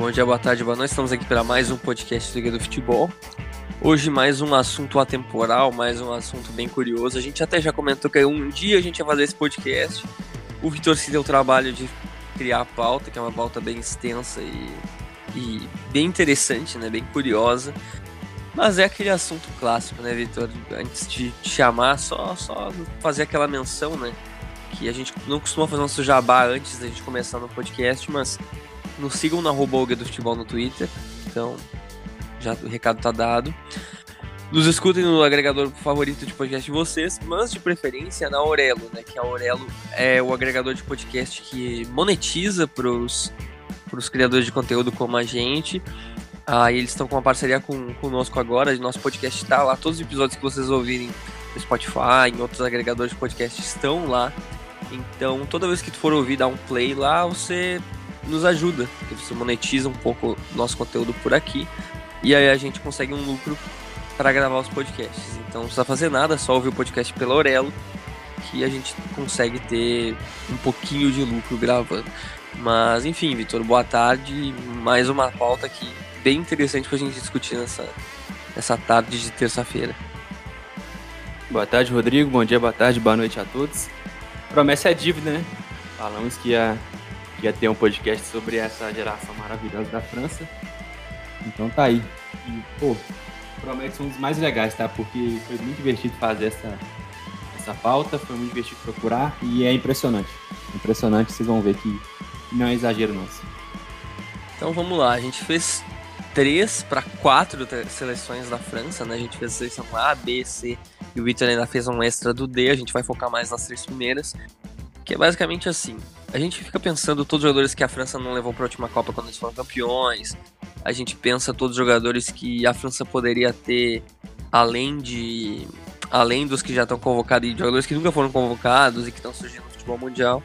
Bom dia, boa tarde, boa noite. Estamos aqui para mais um podcast Liga do Futebol. Hoje mais um assunto atemporal, mais um assunto bem curioso. A gente até já comentou que um dia a gente ia fazer esse podcast. O Vitor se deu o trabalho de criar a pauta, que é uma pauta bem extensa e, e bem interessante, né? Bem curiosa. Mas é aquele assunto clássico, né, Vitor? Antes de te chamar, só, só fazer aquela menção, né? Que a gente não costuma fazer nosso jabá antes da gente começar no podcast, mas nos sigam na arroba do Futebol no Twitter. Então, já o recado tá dado. Nos escutem no agregador favorito de podcast de vocês, mas de preferência na Aurelo, né? Que a Aurelo é o agregador de podcast que monetiza pros, pros criadores de conteúdo como a gente. Ah, eles estão com uma parceria com, conosco agora. Nosso podcast está lá. Todos os episódios que vocês ouvirem no Spotify, em outros agregadores de podcast estão lá. Então, toda vez que tu for ouvir, dar um play lá, você nos ajuda, você monetiza um pouco nosso conteúdo por aqui e aí a gente consegue um lucro para gravar os podcasts. Então não precisa fazer nada, só ouvir o podcast pela Aurelo que a gente consegue ter um pouquinho de lucro gravando. Mas enfim, Vitor, boa tarde. Mais uma pauta aqui bem interessante para a gente discutir nessa, nessa tarde de terça-feira. Boa tarde, Rodrigo. Bom dia, boa tarde, boa noite a todos. Promessa é dívida, né? Falamos que a ia ter um podcast sobre essa geração maravilhosa da França. Então tá aí. E, pô, promete ser um dos mais legais, tá? Porque foi muito divertido fazer essa, essa pauta, foi muito divertido procurar e é impressionante. Impressionante, vocês vão ver que não é exagero nosso. Então vamos lá, a gente fez três para quatro seleções da França, né? A gente fez a seleção A, B, C e o Victor ainda fez um extra do D. A gente vai focar mais nas três primeiras, que é basicamente assim: a gente fica pensando todos os jogadores que a França não levou para a última Copa quando eles foram campeões. A gente pensa todos os jogadores que a França poderia ter além de além dos que já estão convocados e jogadores que nunca foram convocados e que estão surgindo no futebol mundial.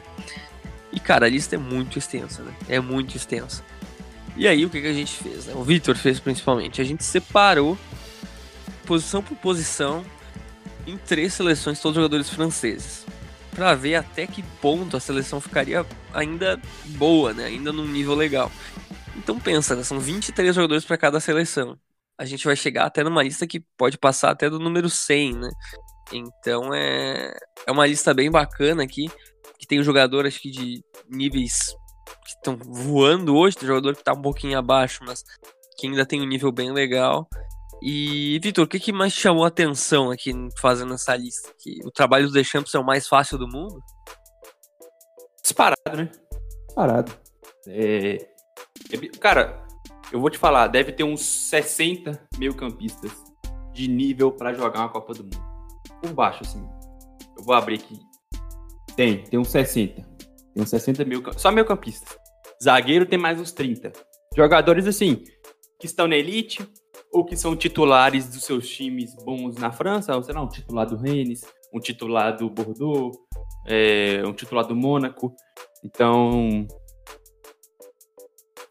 E cara, a lista é muito extensa, né? É muito extensa. E aí o que, que a gente fez? Né? O Vitor fez principalmente. A gente separou posição por posição em três seleções todos os jogadores franceses para ver até que ponto a seleção ficaria ainda boa, né? Ainda num nível legal. Então pensa, né? são 23 jogadores para cada seleção. A gente vai chegar até numa lista que pode passar até do número 100, né? Então é, é uma lista bem bacana aqui, que tem um jogador acho que de níveis que estão voando hoje, tem um jogador que está um pouquinho abaixo, mas que ainda tem um nível bem legal. E, Vitor, o que, que mais chamou a atenção aqui fazendo essa lista? Que o trabalho do Deschamps é o mais fácil do mundo? Disparado, né? Disparado. É... é cara, eu vou te falar, deve ter uns 60 meio-campistas de nível para jogar uma Copa do Mundo. Por baixo, assim. Eu vou abrir aqui. Tem, tem uns 60. Tem uns 60 mil. Só meio-campistas. Zagueiro tem mais uns 30. Jogadores, assim, que estão na elite, ou que são titulares dos seus times bons na França, ou sei lá, um titular do Rennes, um titular do Bordeaux, é, um titular do Mônaco. Então,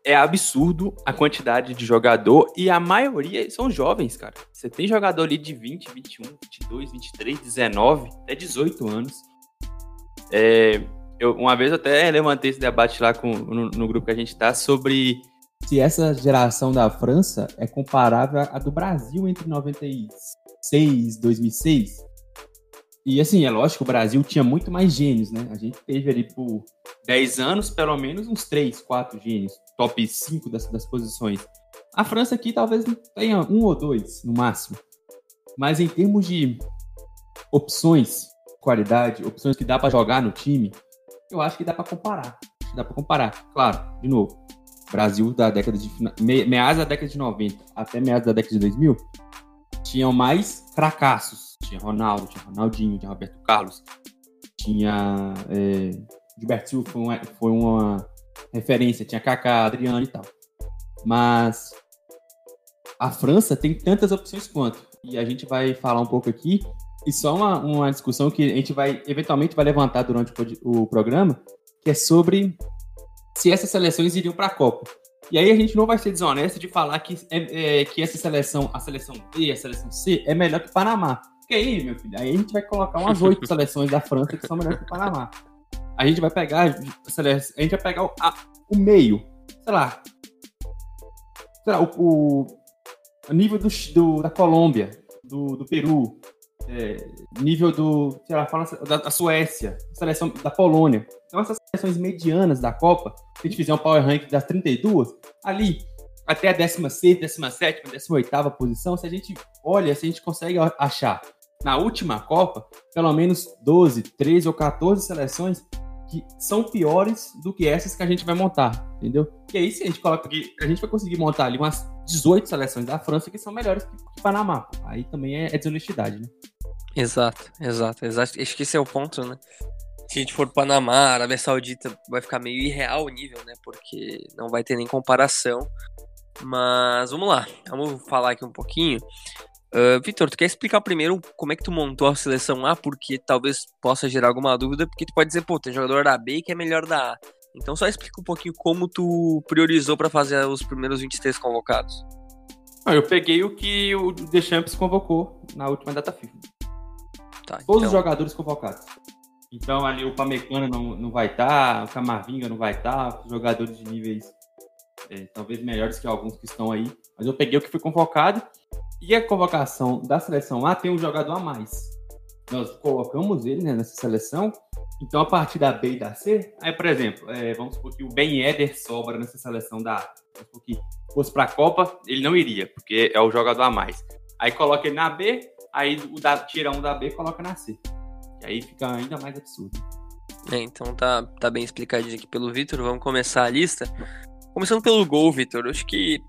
é absurdo a quantidade de jogador e a maioria são jovens, cara. Você tem jogador ali de 20, 21, 22, 23, 19, até 18 anos. É, eu, uma vez eu até levantei esse debate lá com, no, no grupo que a gente tá sobre se essa geração da França é comparável à do Brasil entre 96 e 2006. E assim, é lógico, o Brasil tinha muito mais gênios, né? A gente teve ali por 10 anos, pelo menos uns 3, 4 gênios, top 5 das, das posições. A França aqui talvez tenha um ou dois, no máximo. Mas em termos de opções, qualidade, opções que dá para jogar no time, eu acho que dá para comparar. Dá para comparar. Claro, de novo, Brasil da década de meados da década de 90 até meados da década de 2000 tinham mais fracassos. Tinha Ronaldo, tinha Ronaldinho, tinha Roberto Carlos, tinha é, Gilberto Silva foi uma, foi uma referência, tinha Kaká, Adriano e tal. Mas a França tem tantas opções quanto. E a gente vai falar um pouco aqui. E só uma, uma discussão que a gente vai eventualmente vai levantar durante o, o programa, que é sobre se essas seleções iriam para a Copa. E aí a gente não vai ser desonesto de falar que, é, é, que essa seleção, a seleção B, a seleção C, é melhor que o Panamá. Porque aí, meu filho, aí a gente vai colocar umas oito seleções da França que são melhores que o Panamá. A gente vai pegar, a gente vai pegar o, a, o meio, sei lá, lá, o, o nível do, do, da Colômbia, do, do Peru, é, nível do, sei lá, da, da, Suécia, seleção da Polônia. Então, essas seleções medianas da Copa, se a gente fizer um power rank das 32, ali até a 16, 17, 18 posição, se a gente olha, se a gente consegue achar na última Copa, pelo menos 12, 13 ou 14 seleções que são piores do que essas que a gente vai montar, entendeu? E aí, se a gente coloca aqui, a gente vai conseguir montar ali umas 18 seleções da França que são melhores que o Panamá. Aí também é, é desonestidade, né? Exato, exato, exato. Acho que esse é o ponto, né? Se a gente for Panamá, Arábia Saudita, vai ficar meio irreal o nível, né? Porque não vai ter nem comparação. Mas vamos lá, vamos falar aqui um pouquinho. Uh, Vitor, tu quer explicar primeiro como é que tu montou a seleção A? Porque talvez possa gerar alguma dúvida, porque tu pode dizer, pô, tem jogador da B que é melhor da A. Então só explica um pouquinho como tu priorizou para fazer os primeiros 23 convocados. eu peguei o que o Deschamps convocou na última data FIFA. Tá, Todos então... os jogadores convocados. Então ali o Pamecano não, não vai estar, tá, o Camavinga não vai estar, tá, jogadores de níveis é, talvez melhores que alguns que estão aí. Mas eu peguei o que foi convocado e a convocação da seleção A tem um jogador a mais. Nós colocamos ele né, nessa seleção. Então, a partir da B e da C, aí, por exemplo, é, vamos supor que o Ben Eder sobra nessa seleção da A. Vamos supor que fosse para a Copa, ele não iria, porque é o jogador a mais. Aí coloca ele na B, aí o da, tira um da B coloca na C. Aí fica ainda mais absurdo. É, então tá, tá bem explicadinho aqui pelo Vitor. Vamos começar a lista. Começando pelo gol, Vitor. Acho que,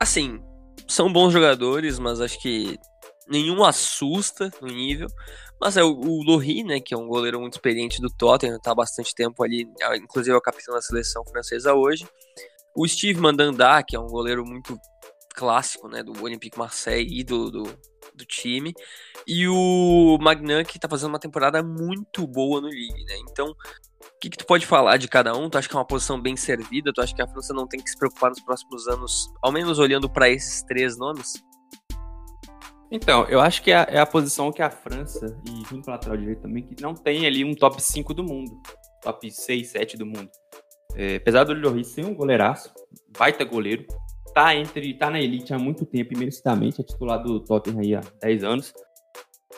assim, são bons jogadores, mas acho que nenhum assusta no nível. Mas é o, o Lohri, né, que é um goleiro muito experiente do Tottenham, tá há bastante tempo ali, inclusive é o capitão da seleção francesa hoje. O Steve Mandanda, que é um goleiro muito clássico, né, do Olympique Marseille e do, do, do time. E o Magnan, que tá fazendo uma temporada muito boa no Ligue, né? Então, que, que tu pode falar de cada um? Tu acha que é uma posição bem servida? Tu acha que a França não tem que se preocupar nos próximos anos, ao menos olhando para esses três nomes? Então, eu acho que é a, é a posição que a França, e junto com o lateral direito também, que não tem ali um top 5 do mundo. Top 6, 7 do mundo. É, apesar do Lloris ser um goleiraço, baita goleiro, tá entre tá na elite há muito tempo e é titular do Tottenham aí há 10 anos.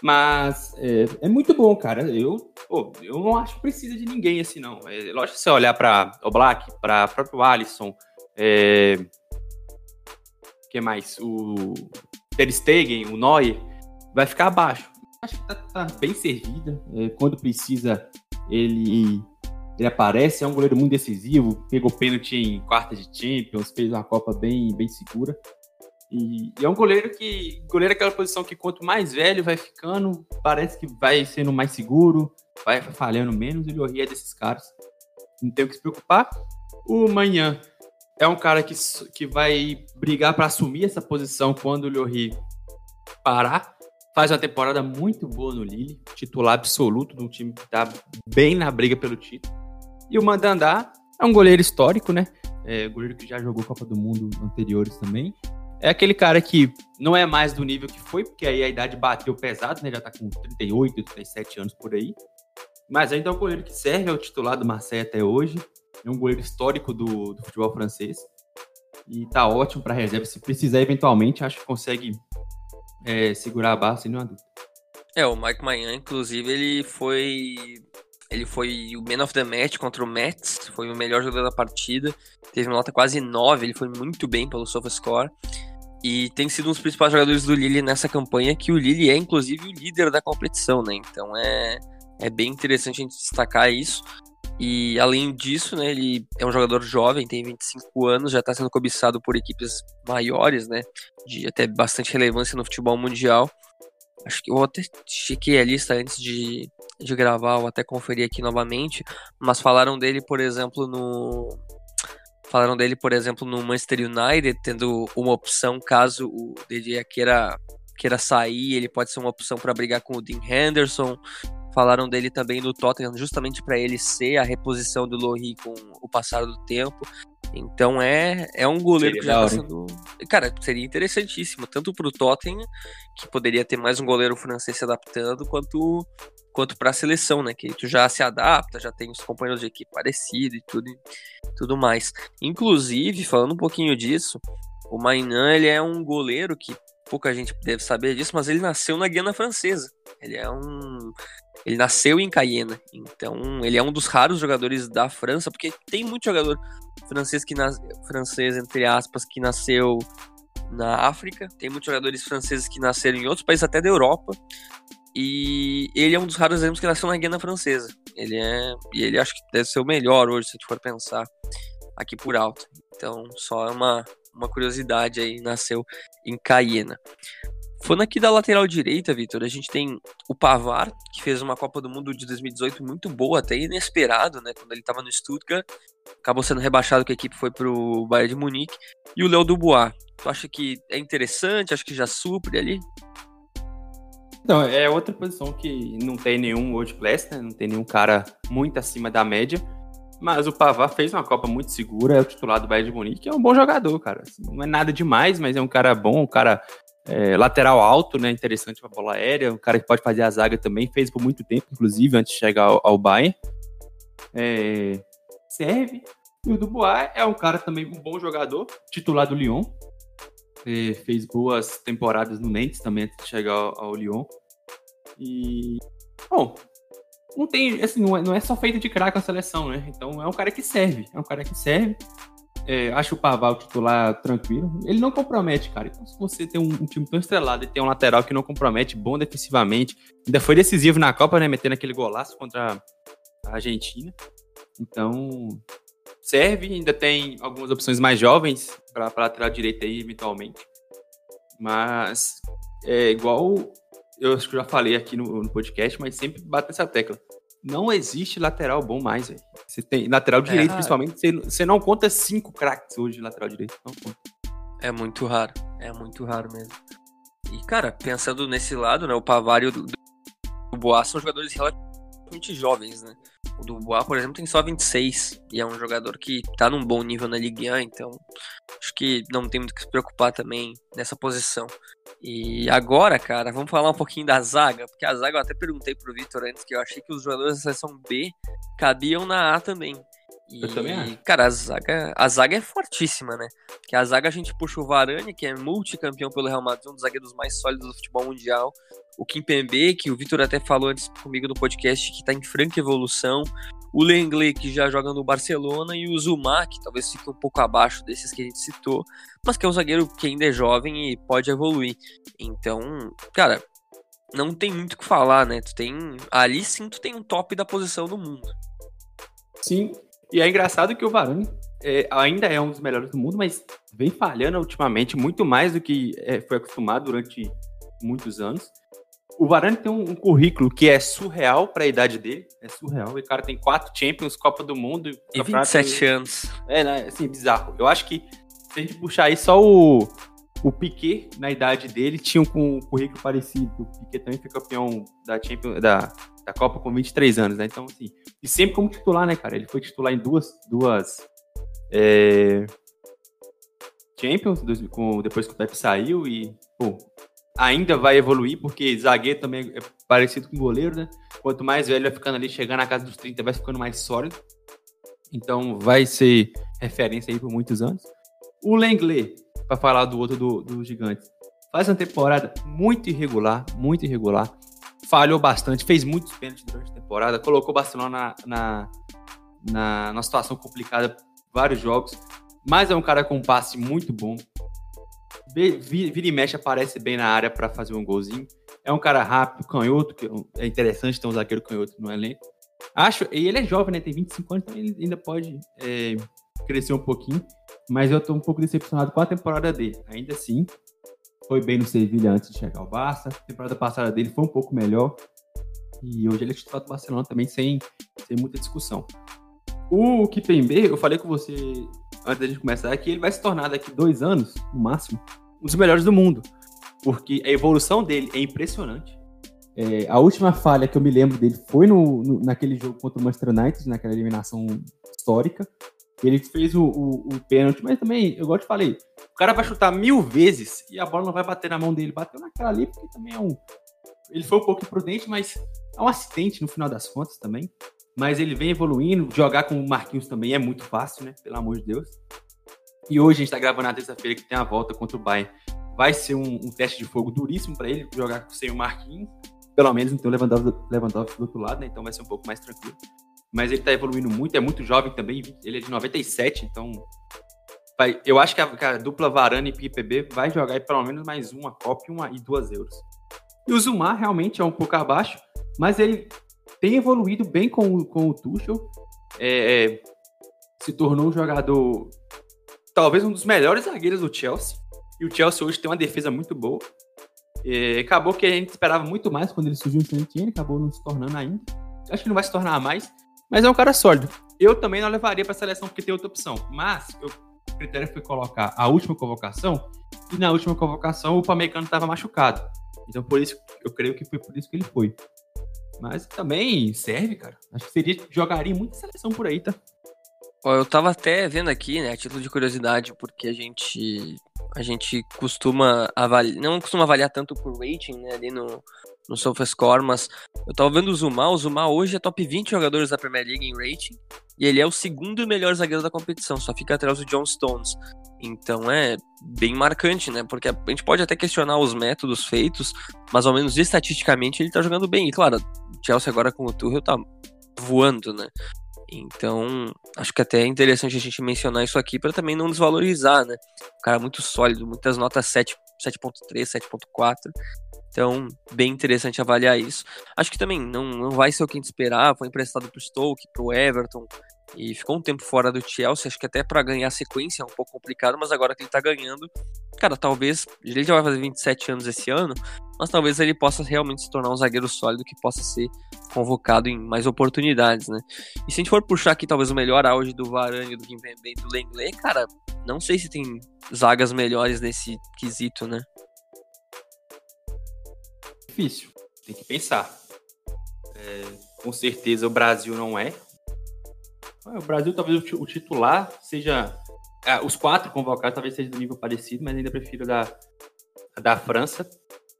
Mas é, é, muito bom, cara. Eu, pô, eu não acho que precisa de ninguém assim, não. É, lógico que você olhar para o Black, para próprio Alisson, é, que mais? O Ter Stegen, o Neuer, vai ficar abaixo. Acho que tá, tá bem servida. É, quando precisa, ele, ele aparece. É um goleiro muito decisivo. Pegou pênalti em quarta de Champions, fez uma Copa bem, bem segura. E, e, é um goleiro que. Goleiro é aquela posição que quanto mais velho vai ficando, parece que vai sendo mais seguro, vai falhando menos, e o é desses caras. Não tem o que se preocupar. O Manhã é um cara que, que vai brigar para assumir essa posição quando o Lloris parar. Faz uma temporada muito boa no Lille, titular absoluto de um time que está bem na briga pelo título. E o Mandandá é um goleiro histórico, né? É, goleiro que já jogou Copa do Mundo anteriores também. É aquele cara que não é mais do nível que foi, porque aí a idade bateu pesado, né? Já tá com 38, 37 anos por aí. Mas ainda é um goleiro que serve ao titular do Marseille até hoje. É um goleiro histórico do, do futebol francês. E tá ótimo para reserva. Se precisar, eventualmente, acho que consegue é, segurar a barra sem nenhuma dúvida. É, o Mike Mayan, inclusive, ele foi. Ele foi o man of the match contra o Mets, foi o melhor jogador da partida, teve uma nota quase 9, ele foi muito bem pelo SofaScore. E tem sido um dos principais jogadores do Lille nessa campanha, que o Lille é inclusive o líder da competição, né? Então é, é bem interessante a gente destacar isso. E além disso, né, ele é um jogador jovem, tem 25 anos, já está sendo cobiçado por equipes maiores, né? De até bastante relevância no futebol mundial. Acho que eu até chequei a lista antes de, de gravar, ou até conferir aqui novamente. Mas falaram dele, por exemplo, no, Falaram dele, por exemplo, no Manchester United, tendo uma opção caso o DJ queira, queira sair, ele pode ser uma opção para brigar com o Dean Henderson. Falaram dele também no Tottenham, justamente para ele ser a reposição do Lohri com o passar do tempo. Então é, é um goleiro seria que já tá sendo. Cara, seria interessantíssimo, tanto para o Tottenham, que poderia ter mais um goleiro francês se adaptando, quanto quanto para a seleção, né? Que tu já se adapta, já tem os companheiros de equipe parecidos e tudo, tudo mais. Inclusive, falando um pouquinho disso, O Mainan, ele é um goleiro que pouca gente deve saber disso, mas ele nasceu na Guiana Francesa. Ele é um ele nasceu em Cayena, então ele é um dos raros jogadores da França, porque tem muito jogador francês que nas... francês entre aspas que nasceu na África, tem muitos jogadores franceses que nasceram em outros países até da Europa. E ele é um dos raros exemplos que nasceu na Guiana Francesa. Ele é e ele acho que deve ser o melhor hoje se a gente for pensar aqui por alto. Então, só uma uma curiosidade aí, nasceu em Cayena. Falando aqui da lateral direita, Vitor, a gente tem o Pavar, que fez uma Copa do Mundo de 2018 muito boa, até inesperado, né? Quando ele estava no Stuttgart, acabou sendo rebaixado que a equipe foi pro Bayern de Munique. E o Léo Dubois, tu acha que é interessante? Acho que já supre ali? Não, é outra posição que não tem nenhum world class, né? Não tem nenhum cara muito acima da média. Mas o Pavar fez uma Copa muito segura, é o titular do Bayern de Munique, é um bom jogador, cara. Assim, não é nada demais, mas é um cara bom, um cara é, lateral alto, né? Interessante pra bola aérea, um cara que pode fazer a zaga também, fez por muito tempo, inclusive, antes de chegar ao, ao Bayern. É, serve. E o Dubois é um cara também, um bom jogador, titular do Lyon. É, fez boas temporadas no Nantes também antes de chegar ao, ao Lyon. E. Bom, não tem, assim, não é, não é só feito de craque a seleção, né? Então é um cara que serve, é um cara que serve. É, acho o Paval titular tranquilo. Ele não compromete, cara. Então, se você tem um, um, time tão estrelado e tem um lateral que não compromete, bom defensivamente, ainda foi decisivo na Copa, né? Metendo aquele golaço contra a Argentina. Então, serve. Ainda tem algumas opções mais jovens para lateral direita aí, eventualmente. Mas é igual eu acho que já falei aqui no, no podcast, mas sempre bato essa tecla. Não existe lateral bom mais, velho. Você tem lateral é direito, principalmente, você, você não conta cinco craques hoje de lateral direito. Não conta. É muito raro. É muito raro mesmo. E, cara, pensando nesse lado, né? O Pavário do, do Boas são jogadores relativamente jovens, né? O Dubois, por exemplo, tem só 26 e é um jogador que tá num bom nível na Ligue 1, então acho que não tem muito que se preocupar também nessa posição. E agora, cara, vamos falar um pouquinho da zaga, porque a zaga eu até perguntei pro Vitor antes que eu achei que os jogadores da seleção B cabiam na A também. E, eu também acho. Cara, a zaga, a zaga é fortíssima, né? Que a zaga a gente puxa o Varane, que é multicampeão pelo Real Madrid, um dos zagueiros mais sólidos do futebol mundial o Kimpembe, que o Vitor até falou antes comigo no podcast, que está em franca evolução, o Lenglet, que já joga no Barcelona, e o Zuma, que talvez fique um pouco abaixo desses que a gente citou, mas que é um zagueiro que ainda é jovem e pode evoluir. Então, cara, não tem muito o que falar, né? Tu tem. Ali sim tu tem um top da posição do mundo. Sim. E é engraçado que o Varane é, ainda é um dos melhores do mundo, mas vem falhando ultimamente muito mais do que é, foi acostumado durante muitos anos. O Varane tem um, um currículo que é surreal para a idade dele. É surreal. O cara tem quatro Champions, Copa do Mundo. E 27 anos. É, né? Assim, bizarro. Eu acho que se a gente puxar aí só o, o Piquet, na idade dele, tinha um, um currículo parecido. O Piquet também foi campeão da, Champions, da, da Copa com 23 anos, né? Então, assim, e sempre como titular, né, cara? Ele foi titular em duas, duas é, Champions, com, depois que o Pepe saiu e, pô, ainda vai evoluir, porque zagueiro também é parecido com goleiro, né? Quanto mais velho vai ficando ali, chegando na casa dos 30, vai ficando mais sólido. Então vai ser referência aí por muitos anos. O Lenglet, para falar do outro do, do gigante, faz uma temporada muito irregular, muito irregular. Falhou bastante, fez muitos pênaltis durante a temporada, colocou o Barcelona na, na, na, situação complicada vários jogos, mas é um cara com um passe muito bom, vira e mexe aparece bem na área para fazer um golzinho. É um cara rápido, canhoto, que é interessante ter um zagueiro canhoto no elenco. Acho, e ele é jovem, né? Tem 25 anos, então ele ainda pode é, crescer um pouquinho. Mas eu tô um pouco decepcionado com a temporada dele. Ainda assim, foi bem no Sevilha antes de chegar ao Barça. A temporada passada dele foi um pouco melhor. E hoje ele é titular do Barcelona também, sem, sem muita discussão. O Kipembe, eu falei com você antes da gente começar, que ele vai se tornar daqui dois anos, no máximo, um dos melhores do mundo. Porque a evolução dele é impressionante. É, a última falha que eu me lembro dele foi no, no, naquele jogo contra o Manchester United, naquela eliminação histórica. Ele fez o, o, o, pênalti, mas também, eu gosto de falei, o cara vai chutar mil vezes e a bola não vai bater na mão dele. Bateu naquela ali, porque também é um. Ele foi um pouco imprudente, mas é um acidente no final das contas também. Mas ele vem evoluindo. Jogar com o Marquinhos também é muito fácil, né? Pelo amor de Deus. E hoje a gente está gravando na terça-feira que tem a volta contra o Bayern. Vai ser um, um teste de fogo duríssimo para ele jogar sem o Marquinhos. Pelo menos então o Lewandowski, Lewandowski do outro lado, né? Então vai ser um pouco mais tranquilo. Mas ele está evoluindo muito, é muito jovem também. Ele é de 97, então vai, eu acho que a, que a, dupla Varane e PPB vai jogar pelo menos mais uma Copa uma, e duas euros. E o Zumar realmente é um pouco abaixo, mas ele tem evoluído bem com, com o Tuchel. É, é, se tornou um jogador, talvez um dos melhores zagueiros do Chelsea. E o Chelsea hoje tem uma defesa muito boa. É, acabou que a gente esperava muito mais quando ele surgiu no Fiorentina, acabou não se tornando ainda. Acho que não vai se tornar mais, mas é um cara sólido. Eu também não levaria para a seleção porque tem outra opção, mas eu o critério foi colocar a última convocação, e na última convocação o Pamecano estava machucado. Então, por isso, eu creio que foi por isso que ele foi. Mas também serve, cara. Acho que seria, jogaria muita seleção por aí, tá? Eu tava até vendo aqui, né, a título de curiosidade, porque a gente a gente costuma avaliar, não costuma avaliar tanto por rating, né, ali no, no SofaScore, mas eu tava vendo o Zuma, o Zuma hoje é top 20 jogadores da Premier League em rating, e ele é o segundo melhor zagueiro da competição, só fica atrás do John Stones. Então é bem marcante, né? Porque a gente pode até questionar os métodos feitos, mas ao menos estatisticamente ele tá jogando bem. E claro, o Chelsea agora com o Tuchel tá voando, né? Então, acho que até é interessante a gente mencionar isso aqui para também não desvalorizar, né? Cara é muito sólido, muitas notas 7, 7.3, 7.4. Então, bem interessante avaliar isso. Acho que também não, não vai ser o que a gente esperava. Foi emprestado para o Stoke, para o Everton, e ficou um tempo fora do Chelsea. Acho que até para ganhar sequência é um pouco complicado, mas agora que ele está ganhando, cara, talvez. Ele já vai fazer 27 anos esse ano, mas talvez ele possa realmente se tornar um zagueiro sólido que possa ser convocado em mais oportunidades, né? E se a gente for puxar aqui talvez o melhor auge do Varane, do Kimpembe e do Lenglet, cara, não sei se tem zagas melhores nesse quesito, né? difícil. Tem que pensar. É, com certeza o Brasil não é. O Brasil talvez o titular seja. Ah, os quatro convocados talvez seja do nível parecido, mas ainda prefiro da, da França.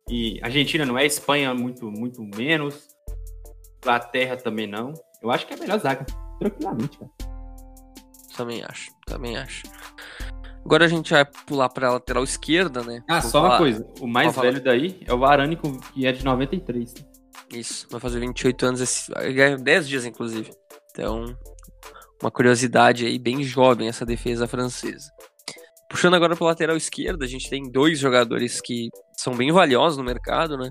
E Argentina não é, Espanha muito, muito menos. Inglaterra também não. Eu acho que é a melhor zaga, tranquilamente, cara. Também acho, também acho. Agora a gente vai pular para a lateral esquerda, né? Ah, Vou só falar... uma coisa. O mais Vou velho falar... daí é o Varane, que é de 93. Isso, vai fazer 28 anos, esse... 10 dias inclusive. Então, uma curiosidade aí, bem jovem essa defesa francesa. Puxando agora para lateral esquerda, a gente tem dois jogadores que são bem valiosos no mercado, né?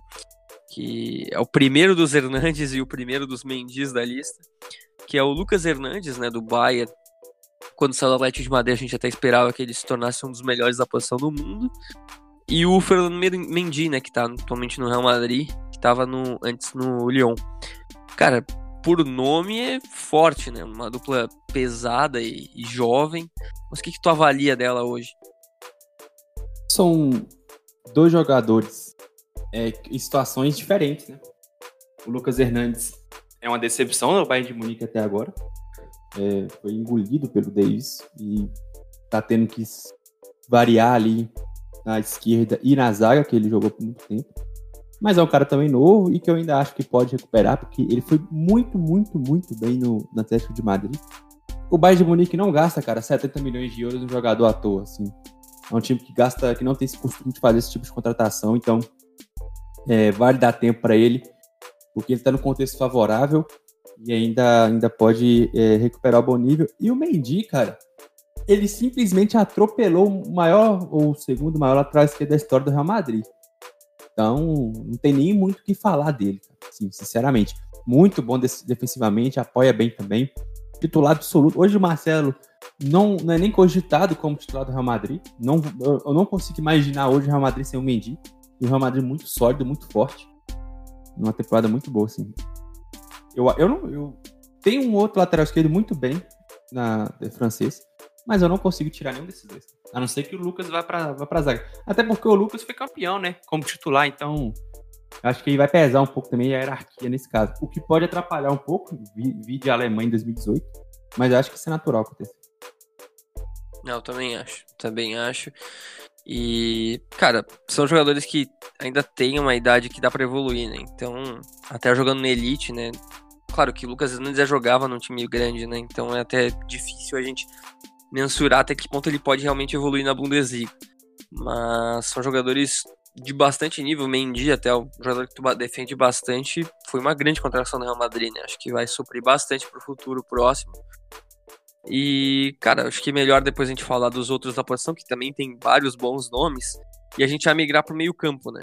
Que é o primeiro dos Hernandes e o primeiro dos Mendes da lista, que é o Lucas Hernandes, né, do Bayern, quando saiu do Atlético de Madrid, a gente até esperava que ele se tornasse um dos melhores da posição do mundo. E o Fernando Mendy, né, que tá atualmente no Real Madrid, que tava no, antes no Lyon. Cara, por nome é forte, né? Uma dupla pesada e, e jovem. Mas o que, que tu avalia dela hoje? São dois jogadores é, em situações diferentes, né? O Lucas Hernandes é uma decepção no Bayern de Munique até agora é, foi engolido pelo Davis e tá tendo que variar ali na esquerda e na zaga, que ele jogou por muito tempo. Mas é um cara também novo e que eu ainda acho que pode recuperar, porque ele foi muito, muito, muito bem no, no Atlético de Madrid. O Bayern de Munique não gasta, cara, 70 milhões de euros no jogador à toa, assim. É um time que gasta, que não tem esse costume de fazer esse tipo de contratação, então é, vale dar tempo para ele, porque ele está no contexto favorável e ainda, ainda pode é, recuperar o bom nível. E o Mendy, cara, ele simplesmente atropelou o maior ou o segundo maior lateral esquerdo da história do Real Madrid. Então, não tem nem muito o que falar dele, assim, sinceramente. Muito bom defensivamente, apoia bem também. Titular absoluto. Hoje o Marcelo não, não é nem cogitado como titular do Real Madrid. Não, eu não consigo imaginar hoje o Real Madrid sem o Mendy. E o Real Madrid muito sólido, muito forte. Numa temporada muito boa, assim. Eu, eu, não, eu tenho um outro lateral esquerdo muito bem na francês, mas eu não consigo tirar nenhum desses dois. A não ser que o Lucas vá para vá pra zaga. Até porque o Lucas foi campeão, né? Como titular, então acho que vai pesar um pouco também a hierarquia nesse caso. O que pode atrapalhar um pouco, vi, vi de Alemanha em 2018, mas acho que isso é natural acontecer. Não, eu também acho. Também acho. E, cara, são jogadores que ainda têm uma idade que dá para evoluir, né? Então, até jogando na Elite, né? Claro que o Lucas Hernandes já jogava num time grande, né? Então é até difícil a gente mensurar até que ponto ele pode realmente evoluir na Bundesliga. Mas são jogadores de bastante nível, Mendy até o jogador que tu defende bastante, foi uma grande contratação do Real Madrid, né? Acho que vai suprir bastante para o futuro próximo. E, cara, acho que é melhor depois a gente falar dos outros da posição, que também tem vários bons nomes, e a gente vai migrar para o meio campo, né?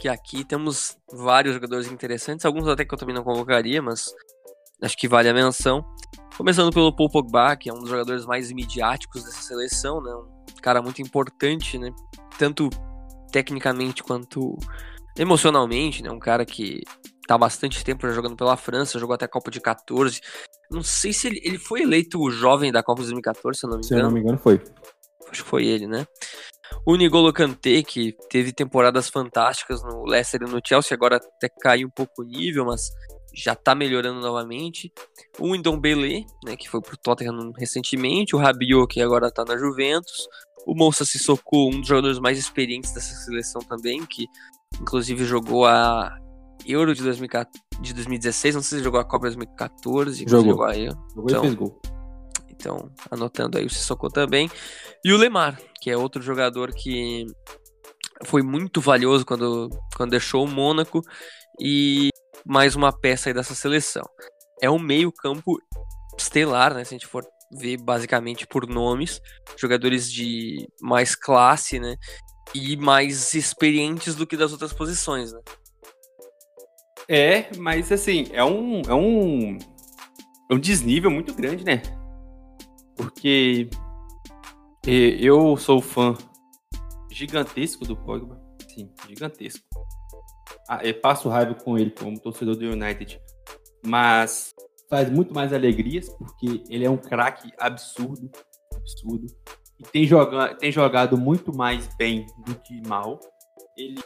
Que aqui temos vários jogadores interessantes, alguns até que eu também não convocaria, mas acho que vale a menção. Começando pelo Paul Pogba, que é um dos jogadores mais midiáticos dessa seleção, né? Um cara muito importante, né? Tanto tecnicamente quanto emocionalmente, né? Um cara que tá bastante tempo jogando pela França, jogou até a Copa de 14. Não sei se ele, ele foi eleito o jovem da Copa de 2014, se eu não me engano. Se eu não me engano, foi. Acho que foi ele, né? O Nigolo Kanté, que teve temporadas fantásticas no Leicester e no Chelsea, agora até caiu um pouco o nível, mas já tá melhorando novamente. O Ndombele, né, que foi pro Tottenham recentemente. O Rabiot, que agora tá na Juventus. O Moussa Sissoko, um dos jogadores mais experientes dessa seleção também, que inclusive jogou a Euro de, 2016, não sei se jogou a Copa 2014. Jogou. Jogou a Euro. Jogou então, e fez gol. Então, anotando aí o Sissoko também. E o Lemar, que é outro jogador que foi muito valioso quando, quando deixou o Mônaco e mais uma peça aí dessa seleção. É um meio campo estelar, né, se a gente for ver basicamente por nomes, jogadores de mais classe, né? E mais experientes do que das outras posições, né? É, mas assim, é um, é um, é um desnível muito grande, né? Porque eu sou fã gigantesco do Pogba. Sim, gigantesco. Ah, eu passo raiva com ele como torcedor do United. Mas faz muito mais alegrias, porque ele é um craque absurdo, absurdo. E tem, tem jogado muito mais bem do que mal. Ele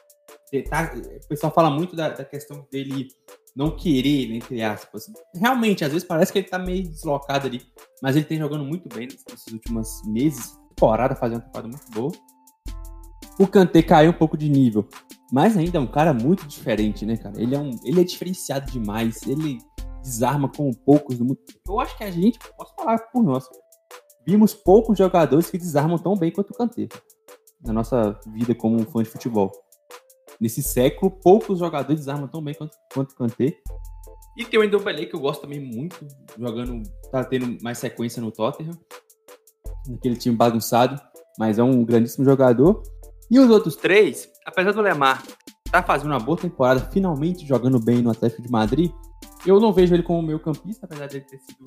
tá, o pessoal fala muito da, da, questão dele não querer, né, entre aspas. Realmente, às vezes parece que ele tá meio deslocado ali, mas ele tem jogando muito bem nesses últimos meses. Temporada fazendo uma temporada muito boa. O Kanté caiu um pouco de nível, mas ainda é um cara muito diferente, né, cara? Ele é, um, ele é diferenciado demais. Ele desarma com poucos do mundo. Eu acho que a gente, posso falar por nós, vimos poucos jogadores que desarmam tão bem quanto o Kanté na nossa vida como fã de futebol. Nesse século, poucos jogadores desarmam tão bem quanto, quanto o Kanté. E tem o Endombele, que eu gosto também muito, jogando, tá tendo mais sequência no Tottenham, naquele time bagunçado, mas é um grandíssimo jogador. E os outros três, apesar do Lemar tá fazendo uma boa temporada, finalmente jogando bem no Atlético de Madrid, eu não vejo ele como meio campista, apesar de ele ter sido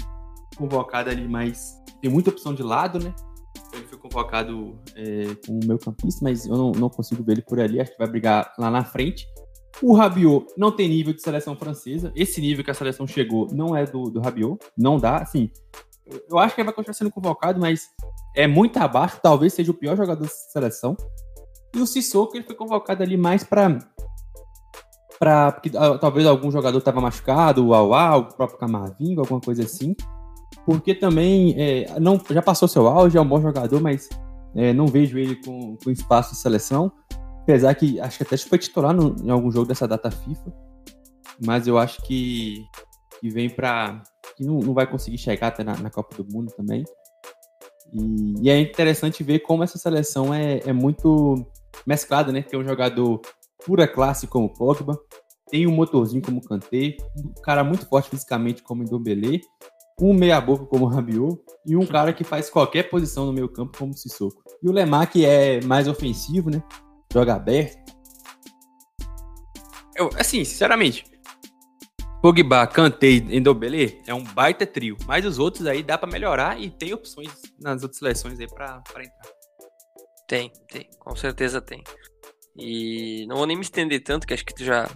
convocado ali, mas tem muita opção de lado, né? Ele foi convocado é, como meio campista, mas eu não, não consigo ver ele por ali, acho que vai brigar lá na frente. O Rabiot não tem nível de seleção francesa. Esse nível que a seleção chegou não é do, do Rabiot. Não dá, assim. Eu acho que ele vai continuar sendo convocado, mas é muito abaixo. Talvez seja o pior jogador da seleção. E o Sissoko, ele foi convocado ali mais para para porque uh, talvez algum jogador estava machucado, o Auá, o próprio Camarvinho, alguma coisa assim. Porque também é, não já passou seu auge, é um bom jogador, mas é, não vejo ele com, com espaço de seleção. Apesar que acho que até foi titular no, em algum jogo dessa data FIFA. Mas eu acho que, que vem para. que não, não vai conseguir chegar até na, na Copa do Mundo também. E, e, é interessante ver como essa seleção é, é muito mesclada, né? Tem um jogador pura classe como Pogba, tem um motorzinho como Kanté, um cara muito forte fisicamente como Ndombele, um meia-boca como Rabiot e um cara que faz qualquer posição no meio campo como Sissoko. E o Lemar que é mais ofensivo, né? Joga aberto. Eu, assim, sinceramente, Pogba, Kanté e Ndombele é um baita trio, mas os outros aí dá para melhorar e tem opções nas outras seleções aí para entrar. Tem, tem, com certeza tem. E não vou nem me estender tanto, que acho que tu já,